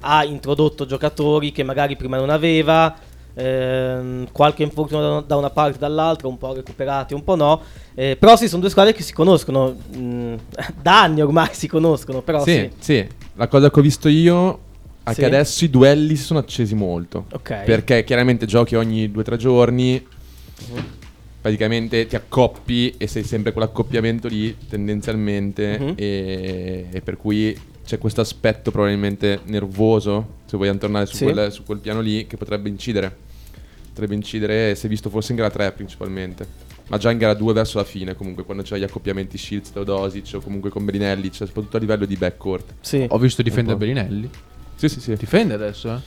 ha introdotto giocatori che magari prima non aveva. Ehm, qualche infortunio da, una parte e dall'altra, un po' recuperati, un po' no. Eh, però sì, sono due squadre che si conoscono, mh, da anni ormai si conoscono, però sì. sì, sì. La cosa che ho visto io è Sì. che adesso i duelli si sono accesi molto. Ok. Perché chiaramente giochi ogni 2-3 giorni. Mhm. Praticamente ti accoppi e sei sempre quell'accoppiamento lì tendenzialmente Mhm. e, e per cui c'è questo aspetto probabilmente nervoso, se vogliamo tornare su, Sì. quel, su quel piano lì, che potrebbe incidere. Potrebbe incidere, è visto forse in gara 3 principalmente, ma già in gara 2 verso la fine comunque, quando c'è gli accoppiamenti Shields, Teodosic o comunque con Bellinelli, cioè soprattutto a livello di backcourt. Sì. Ho visto difendere po'. Bellinelli. Sì, sì, sì. Difende adesso, eh.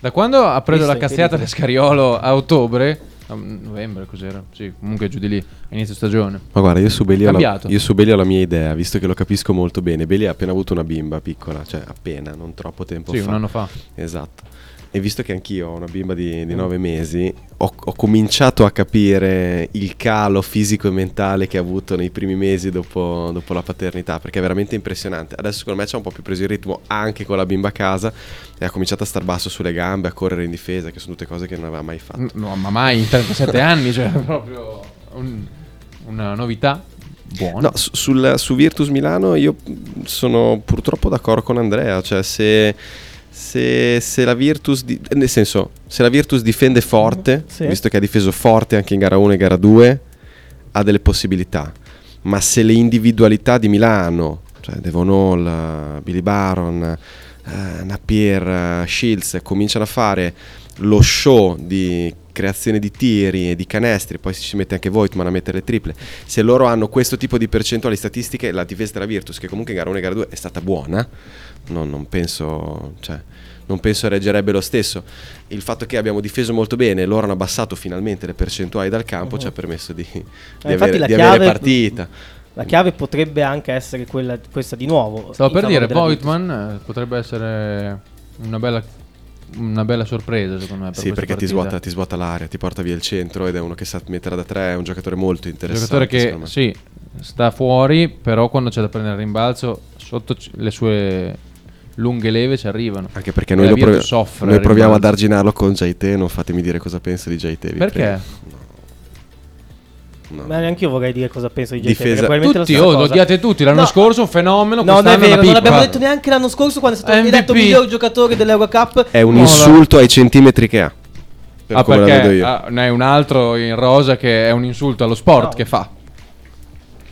Da quando ha preso Visto, la cazziata da Scariolo a ottobre, a novembre cos'era? Sì, comunque giù di lì, a inizio stagione. Ma guarda, io su Belli ho, ho la mia idea, visto che lo capisco molto bene. Belli ha appena avuto una bimba piccola, cioè appena, non troppo tempo Sì, fa. un anno fa. Esatto. E visto che anch'io ho una bimba di, di nove mesi, ho, ho cominciato a capire il calo fisico e mentale che ha avuto nei primi mesi dopo, dopo la paternità, perché è veramente impressionante. Adesso secondo me ci ha un po' più preso il ritmo anche con la bimba a casa e ha cominciato a star basso sulle gambe, a correre in difesa, che sono tutte cose che non aveva mai fatto. No, ma mai in 37 anni, cioè proprio un- una novità buona. No, su, sul- su Virtus Milano io sono purtroppo d'accordo con Andrea, cioè se, se- se la Virtus, di- nel senso, se la Virtus difende forte, Sì. visto che ha difeso forte anche in gara 1 e gara 2, ha delle possibilità, ma se le individualità di Milano, cioè Devon Hall, Billy Baron, eh, Napier, eh, Shields, cominciano a fare lo show di creazione di tiri e di canestri, poi si ci mette anche Voigtman a mettere le triple. Se loro hanno questo tipo di percentuali statistiche, la difesa della Virtus, che comunque in gara 1 e gara 2 è stata buona, non, non penso, cioè, non penso reggerebbe lo stesso. Il fatto che abbiamo difeso molto bene e loro hanno abbassato finalmente le percentuali dal campo ci ha permesso di, di Eh, infatti avere, la di chiave- avere partita. La chiave potrebbe anche essere quella, questa di nuovo. Stavo per dire. Voigtman eh, potrebbe essere una bella, una bella sorpresa secondo me. Per Sì, perché ti svuota, ti svuota l'area, ti porta via il centro ed è uno che sa mettere da tre, è un giocatore molto Un interessante. giocatore che sì, sta fuori, però quando c'è da prendere il rimbalzo, sotto le sue lunghe leve ci arrivano. Anche perché noi, provi- soffre noi proviamo ad arginarlo con JT, non fatemi dire cosa penso di JT. Perché? prego. No. Ma neanche io vorrei dire cosa penso di JT. Difesa- Tutti, oh, lo odiate tutti. L'anno No. scorso un fenomeno. No, non è vero, non l'abbiamo detto neanche l'anno scorso quando è stato eletto miglior giocatore dell'Eurocup. È un No, insulto ai centimetri che ha. Per Ah, come la perché vedo io. ah, ne è un altro in rosa che è un insulto allo sport No. che fa.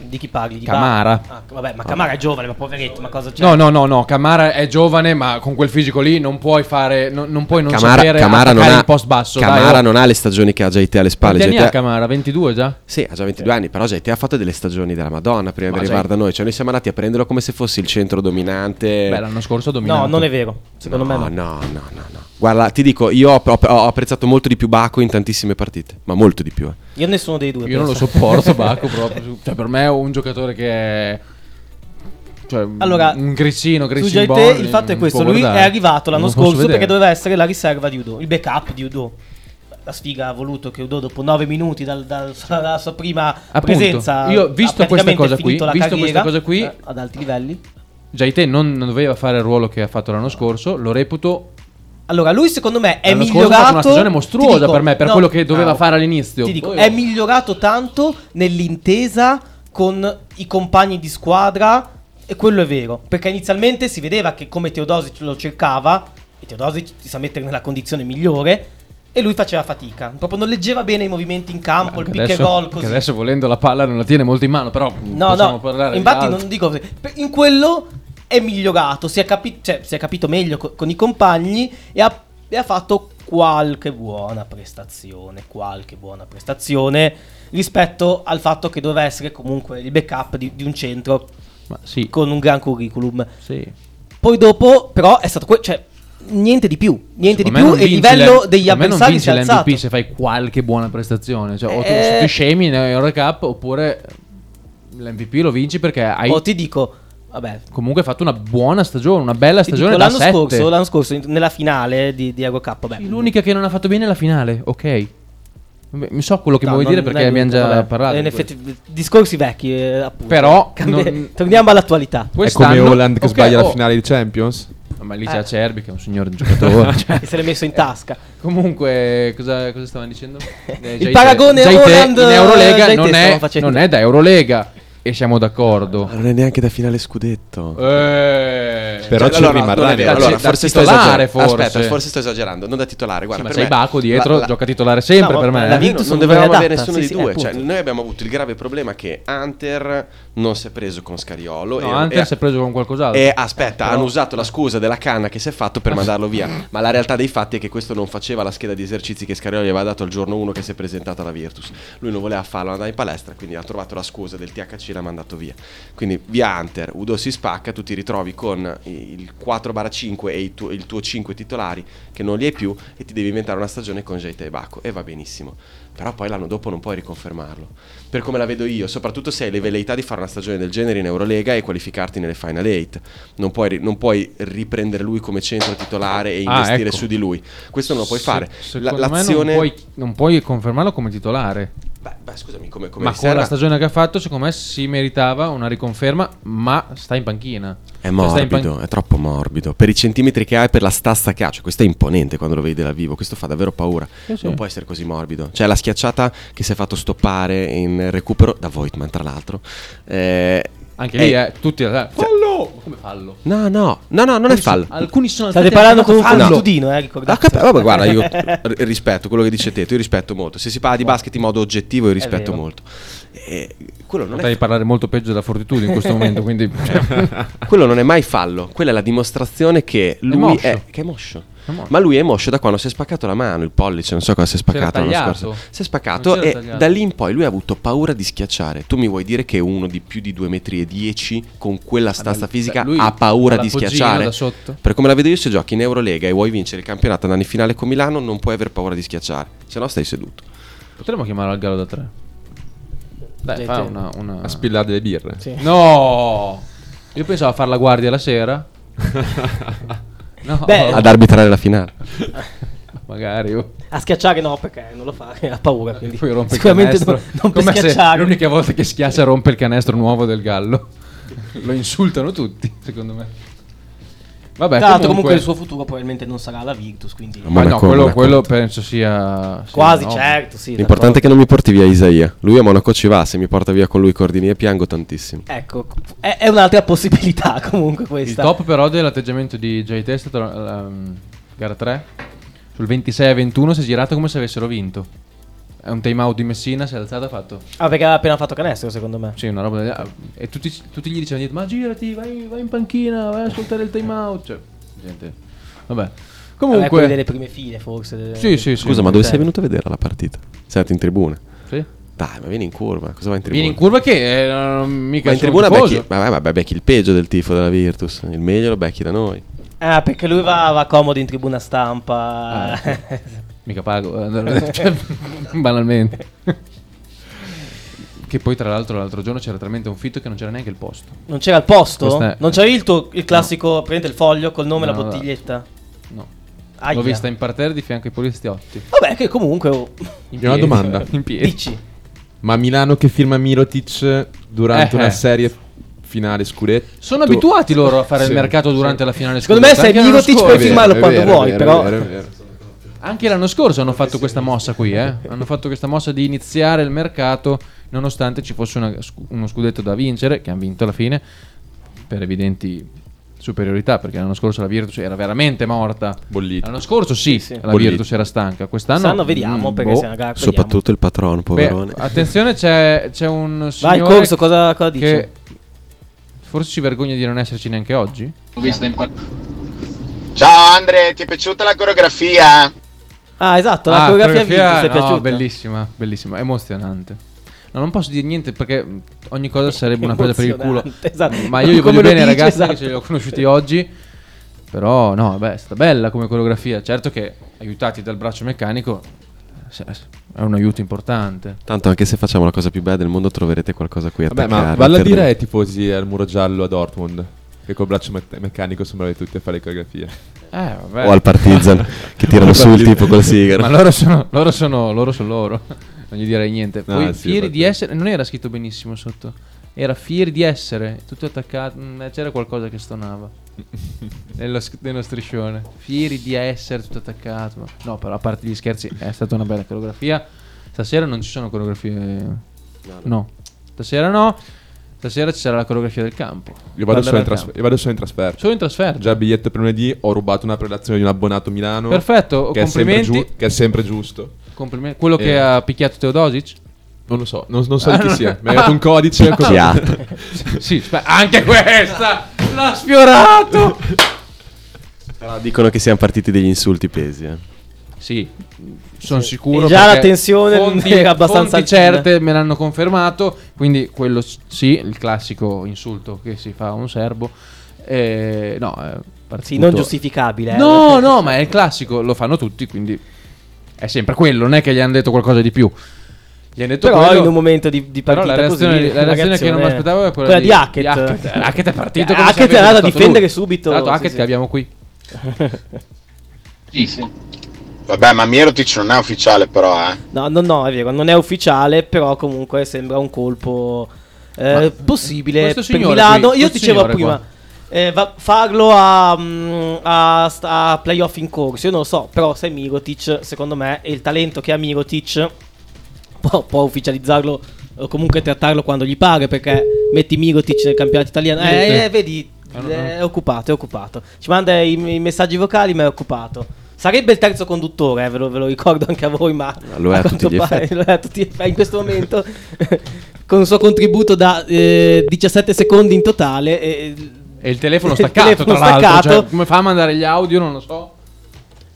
Di chi parli? Di Camara. Ah, vabbè, ma Camara è giovane, ma poveretto, ma cosa c'è? No, no, no, no. Camara è giovane, ma con quel fisico lì non puoi fare. Non, non puoi non Camara, sapere Camara non ha, il post basso. Camara dai, oh. non ha le stagioni che ha JT alle spalle. Quanti anni JT ha Camara? 22 già? Sì, ha già 22 anni, però JT ha fatto delle stagioni della Madonna prima Ma di arrivare da noi. Cioè, noi siamo andati a prenderlo come se fosse il centro dominante. Beh, l'anno scorso ha dominato. No, non è vero. Secondo no, me no. no, no, no, no. Guarda, ti dico, io ho, ho- ho apprezzato molto di più Baco in tantissime partite, ma molto di più. eh. Io nessuno dei due. Io non lo penso. sopporto, Baco proprio. Cioè, per me è un giocatore che è. Cioè, Allora, un grissino, Su grissino. JT il fatto è questo, lui è arrivato l'anno scorso perché doveva essere la riserva di Udo, il backup di Udo. La sfiga ha voluto che Udo dopo 9 minuti dal- dal- dalla sua prima Appunto, presenza io, visto questa cosa qui, visto carriera, questa cosa qui, eh, ad alti livelli. Non, non doveva fare il ruolo che ha fatto l'anno scorso. Lo reputo. Allora, lui secondo me è L'anno scorso ha migliorato. fatto una stagione mostruosa dico, per me, per no, quello che doveva no, fare all'inizio. Ti dico, Poi- è migliorato tanto nell'intesa con i compagni di squadra. E quello è vero. Perché inizialmente si vedeva che come Teodosic lo cercava. E Teodosic ti sa mettere nella condizione migliore. E lui faceva fatica. Proprio non leggeva bene i movimenti in campo, il pick and adesso, roll che così. adesso volendo la palla non la tiene molto in mano, però No, no, infatti non dico In quello è migliorato, si è, capi- cioè, si è capito meglio co- con i compagni e ha, e ha fatto qualche buona prestazione, qualche buona prestazione rispetto al fatto che doveva essere comunque il backup di, di un centro Ma sì, con un gran curriculum. sì. Poi dopo però è stato que- cioè niente di più, niente di più e il livello le- degli avversari si è alzato. l'MVP se fai qualche buona prestazione. Cioè, o tu, Eh. se tu scemi nel Euro Cup oppure l'MVP lo vinci perché hai O ti dico, vabbè, comunque fatto una buona stagione, una bella stagione dico, da l'anno 7. scorso, l'anno scorso nella finale di, di Eurocup, vabbè, L'unica che non ha fatto bene è la finale, ok. Mi so quello che No, vuoi non- dire non perché è abbiamo già vabbè. parlato. Eh, In effetti, discorsi vecchi, eh, appunto. Però Cambia- non- torniamo all'attualità. È come Holland che ok, sbaglia la oh. finale di Champions? Ma lì Eh. c'è Acerbi che è un signor giocatore. cioè. Che se l'è messo in tasca. Comunque, cosa, cosa stavano dicendo? Eh, Il paragone Haaland- in Eurolega non è, non è da Eurolega e siamo d'accordo. Ma non è neanche da finale scudetto. Eh, Cioè, Però ci allora, rimarrà allora, da forse sto esagerando. forse. Aspetta, forse sto esagerando. Non da titolare, guarda, Sì, ma per sei me- Baco dietro, la- la- gioca titolare sempre No, per me. la eh. Virtus non non dovevamo avere nessuno sì, dei sì, due. Cioè, noi abbiamo avuto il grave problema che Hunter non si è preso con Scariolo. No, e- Hunter e- si è preso con qualcos'altro. E aspetta, Però- hanno usato la scusa della canna che si è fatto per mandarlo via. Ma la realtà dei fatti è che questo non faceva la scheda di esercizi che Scariolo gli aveva dato il giorno 1 che si è presentato alla Virtus. Lui non voleva farlo, andare in palestra, quindi ha trovato la scusa del THC e l'ha mandato via. Quindi via Hunter, Udo si spacca, tu ti ritrovi con il 4-5 e il tuo, il tuo 5 titolari che non li hai più e ti devi inventare una stagione con Jeita e Baco e va benissimo. Però poi l'anno dopo non puoi riconfermarlo. Per come la vedo io, soprattutto se hai le velleità di fare una stagione del genere in Eurolega e qualificarti nelle Final 8. Non puoi, non puoi riprendere lui come centro titolare e Ah, investire ecco. su di lui. Questo non lo puoi Se- fare. Me l'azione... non puoi, non puoi confermarlo come titolare. Beh, beh, scusami, come, come ma con la stagione che ha fatto, secondo me si meritava una riconferma, ma sta in panchina. È Cioè, in pan- morbido, è troppo morbido. Per i centimetri che ha e per la stazza che ha. Cioè, questo è imponente quando lo vedi dal vivo. Questo fa davvero paura. Sì, sì. Non può essere così morbido. Cioè, la schiacciata che si è fatto stoppare in recupero da Voigtman, tra l'altro. eh, Anche lì, è- eh, tutti. eh, fallo! Ma Come fallo? No, no, no, no, non è fallo. Alcuni sono State parlando con un fallo. eh, Ah, cap- vabbè, guarda, io r- rispetto quello che dice te, io rispetto molto. Se si parla di basket in modo oggettivo, io rispetto molto. E quello non è Potrei parlare molto peggio della Fortitudo in questo momento, quindi... cioè, quello non è mai fallo, quella è la dimostrazione che lui moscio. è, che è moscio. Ma lui è moscio da quando si è spaccato la mano, il pollice, non so cosa si è spaccato l'anno scorso. Si è spaccato e tagliato. da lì in poi lui ha avuto paura di schiacciare. Tu mi vuoi dire che uno di più di 2 metri e 10 con quella stazza Vabbè, fisica lui ha paura di schiacciare? da sotto. Per come la vedo io, se giochi in Eurolega e vuoi vincere il campionato andando in finale con Milano, non puoi aver paura di schiacciare, se no stai seduto. Potremmo chiamarlo al gallo da tre. Dai, fa Gente. una... una... A spillare delle birre. Sì. No! Io pensavo a fare la guardia la sera. No, Beh, Ad arbitrare la finale. magari. oh. A schiacciare no, perché non lo fa, ha paura. Quindi. Poi rompe il Sicuramente canestro. non, se schiacciare. l'unica volta che schiaccia rompe il canestro nuovo del gallo. Lo insultano tutti, secondo me. Vabbè, l'altro, comunque, comunque, il suo futuro probabilmente non sarà la Virtus. Quindi... Ma Ma no, Monaco, quello, Monaco. quello penso sia. sia Quasi no. certo, sì. L'importante è che non mi porti via Isaia. Lui a Monaco ci va, se mi porta via con lui Cordini e piango tantissimo. Ecco, è, è un'altra possibilità comunque Il questa. top però dell'atteggiamento di JT è stato la, la- gara 3. Sul 26 a 21 si è girato come se avessero vinto. È un time out di Messina, si è alzato e ha fatto. Ah, perché aveva appena fatto canestro, secondo me. Sì, una roba del- ah, E tutti, tutti gli dicevano: Ma girati, vai, vai in panchina, vai a ascoltare il time out. Cioè, gente. Vabbè. Vabbè, Comunque. quelli delle prime file, forse. delle- Sì, sì, sì. Scusa, ma dove Sì. sei venuto a vedere la partita? Sei andato in tribuna? Sì. Dai, ma vieni in curva. Cosa vai in tribuna? Vieni in curva che eh, non- mica Ma in tribuna becchi, ma, ma, ma becchi il peggio del tifo della Virtus. Il meglio lo becchi da noi. Ah, perché lui va, va comodo in tribuna stampa. Ah, sì. Mica pago, eh, cioè, banalmente. che poi tra l'altro l'altro giorno c'era talmente un fitto che non c'era neanche il posto. non c'era il posto? È- Non c'avevi il, tuo, il classico, prende il foglio col nome e No, la no. bottiglietta? No. Aia. L'ho vista in parterre di fianco ai poliziotti. Vabbè, che comunque... oh, In una domanda. In piedi. Dici. Ma Milano che firma Mirotic durante Eh, una eh. serie finale scudetto. Sono abituati loro a fare Sì, il mercato sì. durante la finale Secondo me scudetto. se Mirotic puoi vero, firmarlo quando vero, vuoi, vero, però... è vero, è vero. Anche l'anno scorso hanno fatto questa mossa qui, eh. Hanno fatto questa mossa di iniziare il mercato nonostante ci fosse una- uno scudetto da vincere, che hanno vinto alla fine, per evidenti superiorità, perché l'anno scorso la Virtus era veramente morta. Bollito. L'anno scorso sì, Sì, sì. la Bollito. Virtus era stanca. Quest'anno, Quest'anno vediamo, mm, perché boh. se una gara... Soprattutto il patrono, Beh, poverone. attenzione, c'è, c'è un Vai, Corso, cosa, cosa dici? che forse si vergogna di non esserci neanche oggi. Ciao Andre, ti è piaciuta la coreografia? Ah, esatto, la Ah, coreografia coreografia, Virtus è no, piaciuta. bellissima, bellissima, emozionante. No, non posso dire niente perché ogni cosa sarebbe una presa per il culo. Esatto. Ma io li Come voglio bene, dici, ragazzi, esatto. che ce li ho conosciuti oggi. Però, no, vabbè, è stata bella come coreografia. Certo che aiutati dal braccio meccanico è un aiuto importante. Tanto anche se facciamo la cosa più bella del mondo troverete qualcosa a cui Vabbè, attaccare. ma valla a dire ai tifosi al muro giallo a Dortmund. Che col braccio me- meccanico sembrava tutti a fare le coreografie. Eh, vabbè. O al Partizan, che tirano su il tipo col sigaro. Ma loro sono loro, sono, loro, sono loro. non gli direi niente. No, Poi sì, fieri di essere. Non era scritto benissimo sotto. era fieri di essere, tutto attaccato, mm, eh, c'era qualcosa che stonava. nello, nello striscione, fieri di essere tutto attaccato. ma- No, però a parte gli scherzi, è stata una bella coreografia. Stasera non ci sono coreografie. No, stasera no. Stasera ci sarà la coreografia del campo. Io vado, solo in, Ballerà tras- al campo. io vado solo in trasferta. Solo in trasferta. Già biglietto per lunedì, ho rubato una prelazione di un abbonato a Milano. Perfetto, che è sempre complimenti. giu- che è sempre giusto. Complimenti. Quello che Eh, ha picchiato Teodosic? Non lo so, non, non so Ah, di chi no. sia. Mi ha dato un codice. Ah. con- sì, spe- anche questa l'ha sfiorato. Però dicono che siano partiti degli insulti pesi. Eh. Sì, sono sicuro. E già la tensione fonti, era abbastanza fonti certe me l'hanno confermato. Quindi quello sì, il classico insulto che si fa a un serbo. Eh, no, è partito- Sì, non giustificabile. eh. No, no, ma è il classico, lo fanno tutti, quindi è sempre quello. Non è che gli hanno detto qualcosa di più. Gli hanno detto Però quello. in un momento di, di partita la reazione, così, la reazione che non mi aspettavo è quella, quella di Hackett. Hackett. Hackett è partito Eh, se Hackett è andato a difendere lui. subito. Tra l'altro sì, Hackett sì. che abbiamo qui. Sì, sì. Vabbè, ma Mirotic non è ufficiale però, eh. No, no, no, è vero, non è ufficiale, però comunque sembra un colpo eh, possibile questo per Milano. qui, Io dicevo prima, qua. eh, va- farlo a, mm, a, a playoff in corso, io non lo so, però se Mirotic, secondo me, e il talento che ha Mirotic, può, può ufficializzarlo o comunque trattarlo quando gli pare, perché metti Mirotic nel campionato italiano. Eh, eh, vedi, Ah, è occupato, è occupato. Ci manda i, i messaggi vocali, ma è occupato. Sarebbe il terzo conduttore, eh, ve, lo, ve lo ricordo anche a voi, ma Lo è a quanto tutti gli pare- lo è a tutti gli effetti. in questo momento con il suo contributo da eh, 17 secondi in totale. E, E il telefono il staccato, telefono tra l'altro. staccato. Cioè, come fa a mandare gli audio? Non lo so.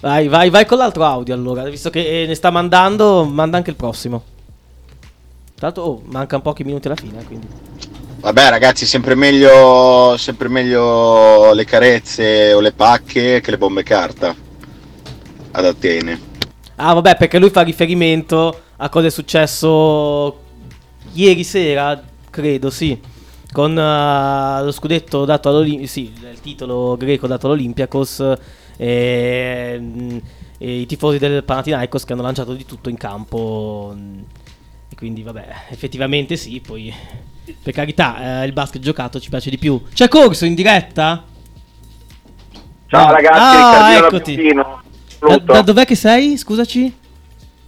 Vai, vai, vai con l'altro audio allora, visto che eh, ne sta mandando, manda anche il prossimo. Tra l'altro, oh, mancano pochi minuti alla fine, eh, quindi. Vabbè, ragazzi, sempre meglio, sempre meglio le carezze o le pacche che le bombe carta ad Atene. Ah, vabbè, perché lui fa riferimento a cosa è successo ieri sera, credo, sì. Con eh, lo scudetto dato all'Olympiakos, sì, il titolo greco dato all'Olympiakos e, mm, e i tifosi del Panathinaikos che hanno lanciato di tutto in campo. E quindi, vabbè, effettivamente sì, poi per carità, eh, il basket giocato ci piace di più. C'è corso in diretta? Ciao Ah, ragazzi, ah, Cardino eccoti. Piombino. Da, da dov'è che sei? Scusaci.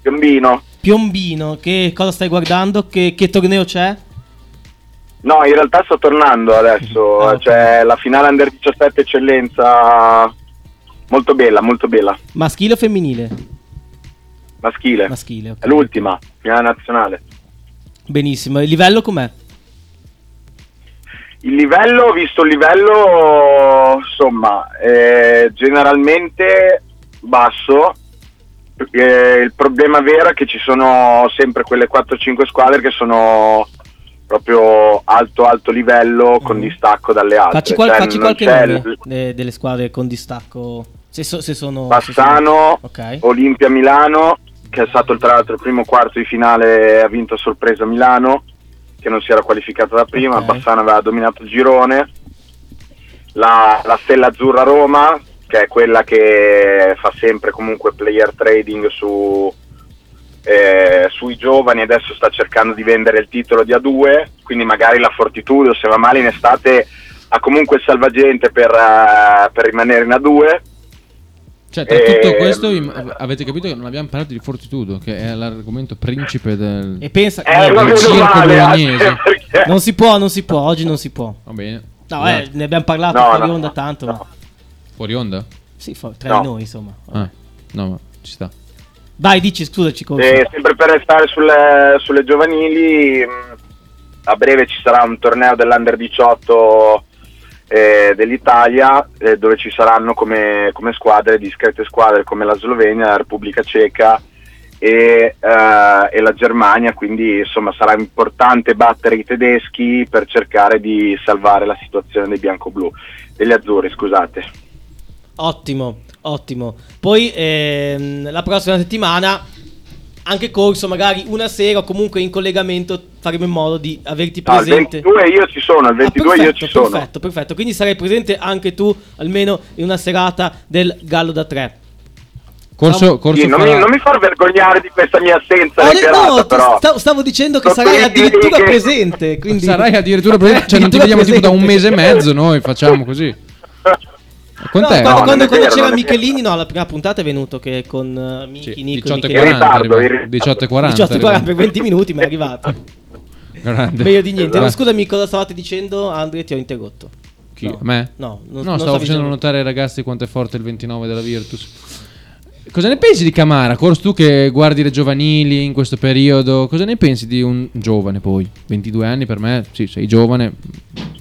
Piombino. Piombino, che cosa stai guardando? Che, che torneo c'è? No, in realtà sto tornando adesso, ok. c'è la finale Under 17 eccellenza molto bella, molto bella, Maschile o femminile? maschile. Maschile, ok. È l'ultima, finale nazionale. Benissimo. Il livello com'è? Il livello, visto il livello, insomma, eh, generalmente basso. Eh, il problema vero è che ci sono sempre quelle 4-5 squadre che sono proprio alto alto livello con distacco dalle altre. Facci, qual- Cioè, facci qualche nome de- delle squadre con distacco. Se, so- se sono. se Bassano, sono- Ok. Olimpia Milano, che è stato tra l'altro il primo quarto di finale, ha vinto a sorpresa Milano, che non si era qualificata da prima, Ok. Bassano aveva dominato il girone, la, la Stella Azzurra Roma, che è quella che fa sempre comunque player trading su, eh, sui giovani, adesso sta cercando di vendere il titolo di A2, quindi magari la Fortitudo, se va male in estate, ha comunque il salvagente per, eh, per rimanere in A2. Cioè, tra tutto Ehm, questo avete capito che non abbiamo parlato di Fortitudo, che è l'argomento principe del, E pensa. Eh, del va meno circo male, bolognese. perché- Non si può, non si può. Oggi non si può. Va bene. No, eh, ne abbiamo parlato No, fuori no, onda no, tanto. Ma... Fuori onda? Sì, fu- tra No. di noi, insomma. Ah, no, ma ci sta. Vai, dici, scusaci. Corso. E sempre per restare sulle, sulle giovanili, mh, a breve ci sarà un torneo dell'Under 18 eh, dell'Italia eh, dove ci saranno come, come squadre, discrete squadre come la Slovenia, la Repubblica Ceca e, eh, e la Germania, quindi insomma sarà importante battere i tedeschi per cercare di salvare la situazione dei bianco-blu, degli azzurri scusate. Ottimo, ottimo. Poi ehm, la prossima settimana, anche corso, magari una sera o comunque in collegamento, faremo in modo di averti No, al presente. 22 io ci sono, al 22 Ah, io perfetto, ci sono. Perfetto, perfetto. Quindi sarai presente anche tu, almeno in una serata del Gallo da 3. Corso, corso Sì, non, mi, non mi far vergognare di questa mia assenza detto- reiterata, no, però. stavo, stavo dicendo che Non sarai addirittura che- presente. Quindi... Sarai addirittura presente, cioè non ti Addirittura vediamo tipo da un mese e mezzo, noi facciamo così. No, Quant'è? quando, non quando- quando c'era Michelini, no, la prima puntata è venuto che con uh, Miki, Sì, Nico, 18 e Michele- 40 ritardo, arriva. in ritardo. 18 e 40 18 arriva. per 20 minuti, ma è arrivato. Grande. Meglio di niente. No, scusami, cosa stavate dicendo? Andre, ti ho interrotto. Chi? No. Me? No, non- no non stavo facendo dicendo- notare ai ragazzi quanto è forte il 29 della Virtus. Cosa ne pensi di Camara? Cors, tu che guardi le giovanili in questo periodo, cosa ne pensi di un giovane poi? 22 anni per me, sì, sei giovane,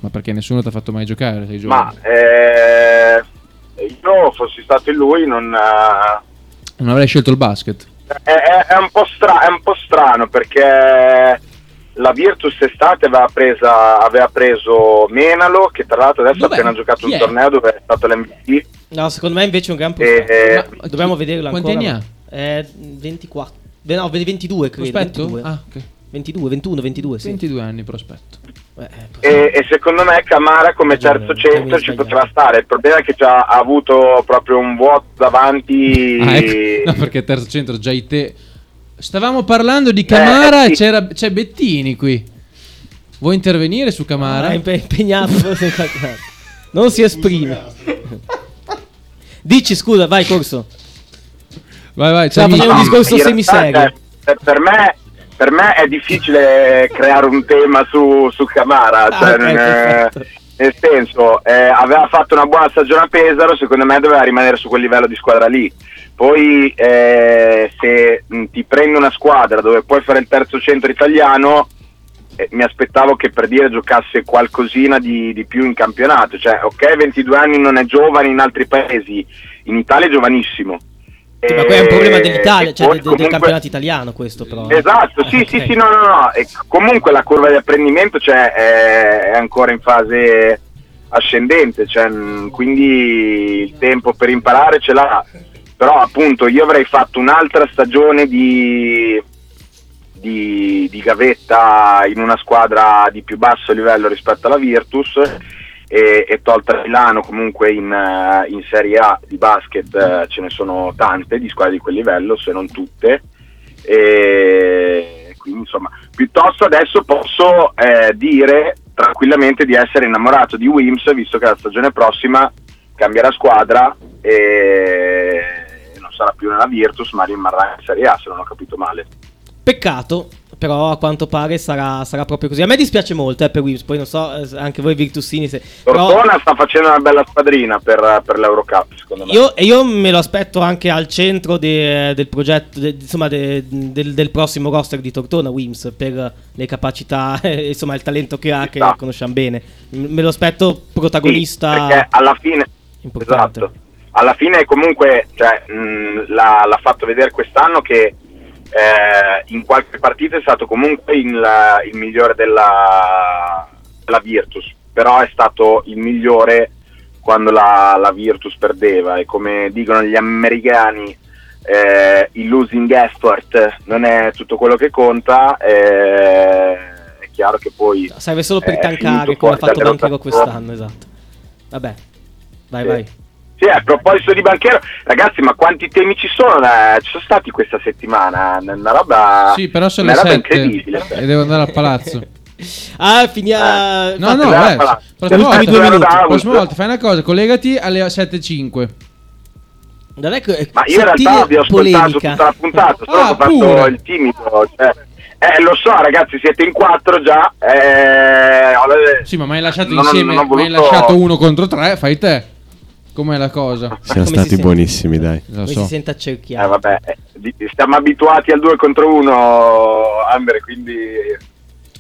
ma perché nessuno ti ha fatto mai giocare, sei giovane. Ma eh, io fossi stato in lui non... eh, Non avrei scelto il basket. è, è- è un po stra- è un po' strano perché la Virtus estate aveva, presa- aveva preso Menalo che tra l'altro adesso Dov'è? ha appena giocato Chi un è? torneo dove è stato l'MVP No, secondo me invece è un gran prospetto. eh, Dobbiamo vederlo quanti ancora. anni ma- Eh, 24. Beh, No, 22 credo. 22. Ah, ok. 22, 21, 22, sì. 22 anni prospetto. Eh, e, e secondo me Camara come terzo centro ci poteva stare il problema è che già ha avuto proprio un vuoto davanti Ah, ecco. No, perché terzo centro già i te. Stavamo parlando di Camara Eh, sì. e c'era, c'è Bettini qui. Vuoi intervenire su Camara? Ah, è impe- impegnato. forse in qualche altro. non si esprime. Dici scusa, vai corso. Vai, vai, Stavo facendo un discorso semiserio. cioè, per, me, per me è difficile creare un tema su, su Camara. Ah, cioè, ok, non è- perfetto. nel senso, eh, aveva fatto una buona stagione a Pesaro, secondo me doveva rimanere su quel livello di squadra lì. Poi eh, se ti prendi una squadra dove puoi fare il terzo centro italiano, eh, mi aspettavo che per dire giocasse qualcosina di, di più in campionato. Cioè, ok, 22 anni non è giovane in altri paesi, in Italia è giovanissimo. Sì, ma è un problema Eh, dell'Italia, cioè poi del, comunque- campionato italiano questo però. eh. Esatto, sì, sì, Ok. sì, no, no, no. E comunque la curva di apprendimento cioè, è, ancora in fase ascendente, cioè, quindi il tempo per imparare ce l'ha. Però appunto io avrei fatto un'altra stagione di, di, di gavetta in una squadra di più basso livello rispetto alla Virtus e, e tolta Milano comunque in, eh, in Serie A di basket eh, ce ne sono tante di squadre di quel livello, se non tutte. E quindi insomma piuttosto adesso posso eh, dire tranquillamente di essere innamorato di Wims visto che la stagione prossima cambierà squadra e non sarà più nella Virtus ma rimarrà in Serie A se non ho capito male. Peccato, però a quanto pare sarà, sarà proprio così. A me dispiace molto eh, per Wims, poi non so, eh, anche voi Virtusini se... però- Tortona sta facendo una bella squadrina per, per l'Eurocup secondo me Io, io me lo aspetto anche al centro de- del progetto, de- insomma, de- del, del prossimo roster di Tortona, Wims, per le capacità, e insomma, il talento che ha, che Esatto. conosciamo bene. Me lo aspetto protagonista. Sì, perché alla fine importante. esatto, alla fine comunque cioè, mh, l'ha, l'ha fatto vedere quest'anno che eh, in qualche partita è stato comunque il, il migliore della, della Virtus però è stato il migliore quando la, la Virtus perdeva e come dicono gli americani eh, il losing effort non è tutto quello che conta eh, è chiaro che poi Serve solo per tankare come ha fatto Banchero quest'anno, esatto. Vabbè, vai, Sì. vai. Sì, a proposito di Banchero, ragazzi, ma quanti temi ci sono? eh, ci sono stati questa settimana? Una roba, Sì, però sono una le roba 7 incredibile. e devo andare al palazzo. Ah, finia... No, no, infatti- eh, Palazzo. prossima volta, due minuti. prossima volta fai una cosa, collegati alle 7.05. Non è che- Ma io in realtà vi ho ascoltato polemica. tutta la puntata, solo Ah, ho fatto pure. il timido. Cioè, eh, lo so, ragazzi, siete in quattro già. Eh, Sì, ma mi hai lasciato non- insieme, non ho mi hai voluto- lasciato uno contro tre, fai te. Com'è la cosa? Siamo come si stati sente? buonissimi, dai. Lo so. si sente Eh, accerchiato. vabbè, eh, stiamo abituati al 2 contro 1, Amber, quindi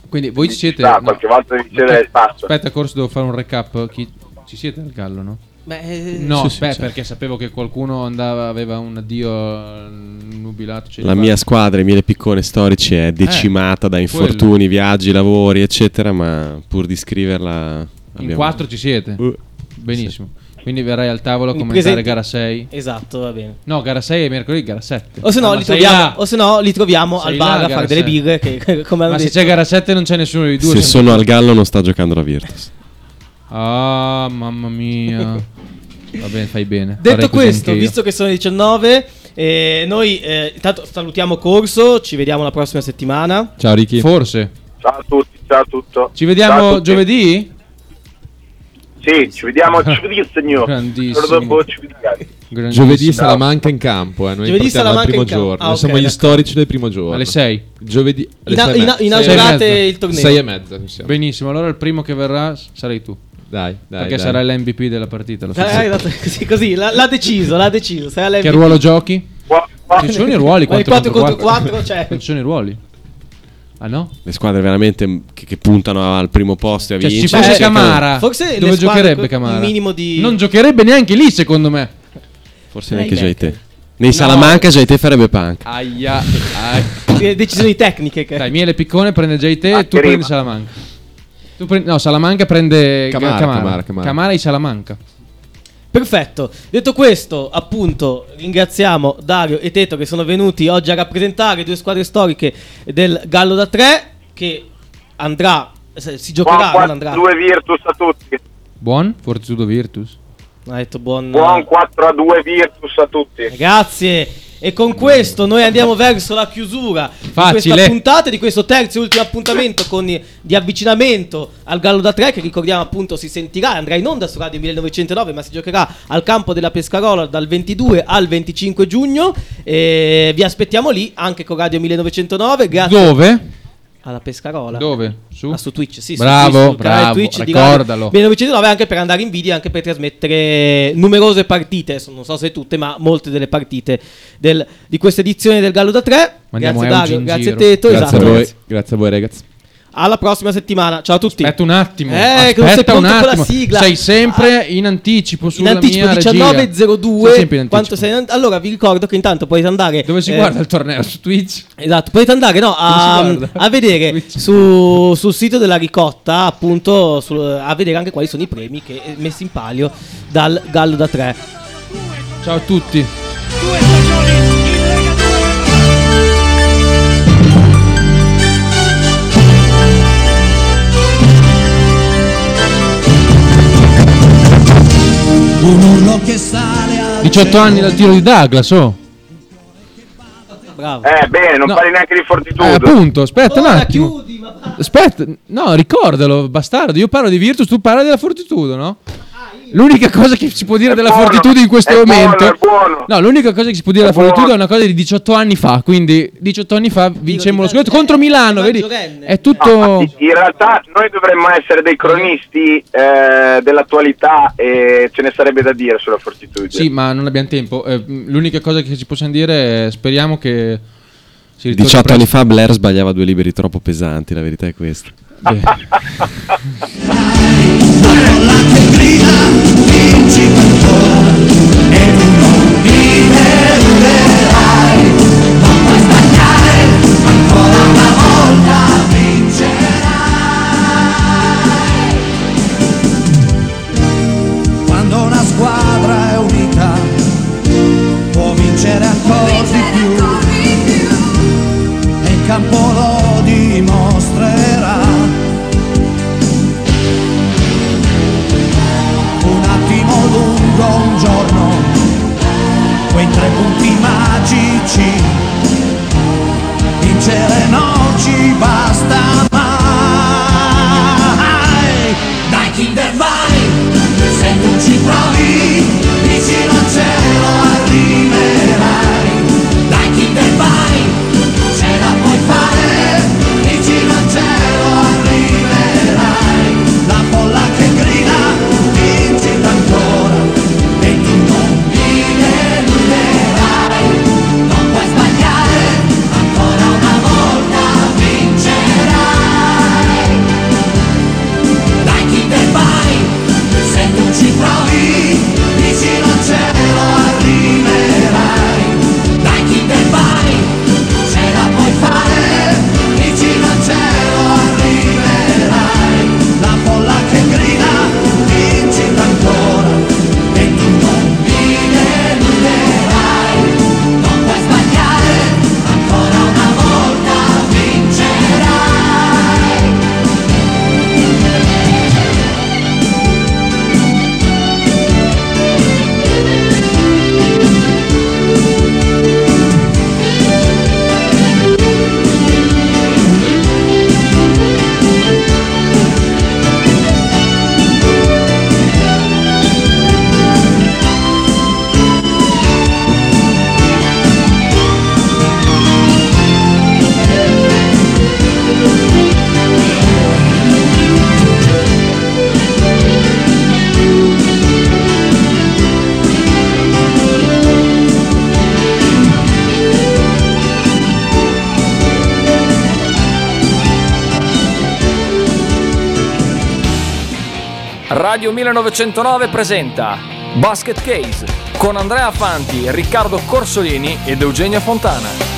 Quindi voi ci siete... sta, no. qualche volta tu- spazio. Aspetta, corso devo fare un recap. Chi... Ci siete al gallo, no? Beh, eh, No, Sì, sì, beh, sì. perché sapevo che qualcuno andava, aveva un addio eh, nubilato. cioè, La mia squadra, i miei piccone storici, è decimata da infortuni, viaggi, lavori, eccetera, ma pur di scriverla... In abbiamo- quattro ci siete. Uh, Benissimo. Quindi verrai al tavolo a commentare presenti- gara 6. Esatto, va bene. No, gara 6 è mercoledì, gara 7. O se no, Ah, li troviamo, o se no, li troviamo Sei al là, bar a fare delle birre. Che, come hanno Ma se detto. c'è gara 7 non c'è nessuno dei due. Se sono al gallo non sta giocando la Virtus. Ah, mamma mia. Va bene, fai bene. Detto questo, visto che sono le 19, Eh, noi eh, intanto salutiamo Corso, ci vediamo la prossima settimana. Ciao Ricky. Forse. Ciao a tutti, ciao a tutto. Ci Ciao a vediamo tutti. giovedì? Sì, ci vediamo giovedì, signor. Grandissimo. Giovedì Salamanca in campo, eh. noi Giovedì Salamanca primo in campo. giorno. Ah, Noi ok, siamo gli storici del primo giorno. Alle 6. Giovedì alle Ina- e ina- inaugurate il torneo. Sei e mezza. Benissimo, allora il primo che verrà sarai tu. Dai, dai. Perché dai. sarai l'MVP della partita. Lo so. Eh, esatto, così, così, l'ha, l'ha deciso, l'ha deciso. Sarà Che ruolo giochi? Ci sono i ruoli Ma il 4 4 contro 4 c'è. Ci sono i ruoli. Ah no? Le squadre veramente che, che puntano al primo posto e a Cioè, ci vincere. fosse cercano- Camara. Forse dove giocherebbe Camara? minimo di- Non giocherebbe neanche lì, secondo me. Forse neanche. JT. Nei Salamanca JT farebbe punk. Aia. ai. Eh, decisioni tecniche. Che... Dai, Miele Piccone prende JT e tu che prendi. Salamanca. Tu prendi- no, Salamanca prende Camara, Camara. Camara, Camara. Camara e Salamanca. Perfetto. Detto questo, appunto, ringraziamo Dario e Teto che sono venuti oggi a rappresentare due squadre storiche del Gallo da 3 che andrà se- si giocherà, Buon non andrà. 4 2 Virtus a tutti. Buon Fortitudo Virtus. Ha detto buon Buon 4 a 2 Virtus a tutti. Grazie. E con questo noi andiamo verso la chiusura di Facile. questa puntata, di questo terzo e ultimo appuntamento con di avvicinamento al Gallo da 3 che ricordiamo appunto si sentirà, andrà in onda su Radio 1909 ma si giocherà al campo della Pescarola dal 22 al 25 giugno e vi aspettiamo lì anche con Radio 1909. Grazie. Dove? Alla Pescarola. Dove? Su? Ah, su Twitch, sì, su Bravo, Twitch, sul canale bravo, Twitch di ricordalo. Radio 1909 anche per andare in video e anche per trasmettere numerose partite, non so se tutte, ma molte delle partite del- di questa edizione del Gallo da 3. Mandiamo grazie Dario, grazie. Teto, Grazie esatto. a voi. Grazie a voi ragazzi. Alla prossima settimana. Ciao a tutti. Aspetta un attimo. Eh, aspetta un pronto con la attimo. sigla. Sei sempre in anticipo In sulla anticipo mia regia. 19.02 Sei sempre in quanto anticipo. sei in- Allora vi ricordo che intanto potete andare Dove si eh, guarda il torneo? Su Twitch? Esatto, potete andare no, a, a vedere su- sul sito della ricotta, appunto, sul- a vedere anche quali sono i premi che messi in palio dal Gallo da 3. Ciao a tutti. 18 anni dal tiro di Douglas, oh. Bravo. Eh, bene, non No. parli neanche di Fortitudo. Eh, appunto, aspetta un Ora attimo. Aspetta, no, ricordalo, bastardo. Io parlo di Virtus, tu parli della Fortitudo, no? L'unica cosa che si può dire della buono, Fortitudo in questo è buono, momento. è buono. No, l'unica cosa che si può dire È della Fortitudo è una cosa di 18 anni fa. Quindi 18 anni fa vincemmo lo scudetto contro Milano, vedi? È No, tutto. ma in realtà noi dovremmo essere dei cronisti eh, dell'attualità e ce ne sarebbe da dire sulla Fortitudo. Sì, ma non abbiamo tempo. Eh, l'unica cosa che ci possiamo dire è speriamo che si ritorni 18 anni presto. fa Blair sbagliava due liberi troppo pesanti, la verità è questa. Quando magici, vincere non ci Radio 1909 presenta Basket Case con Andrea Fanti, Riccardo Corsolini ed Eugenia Fontana.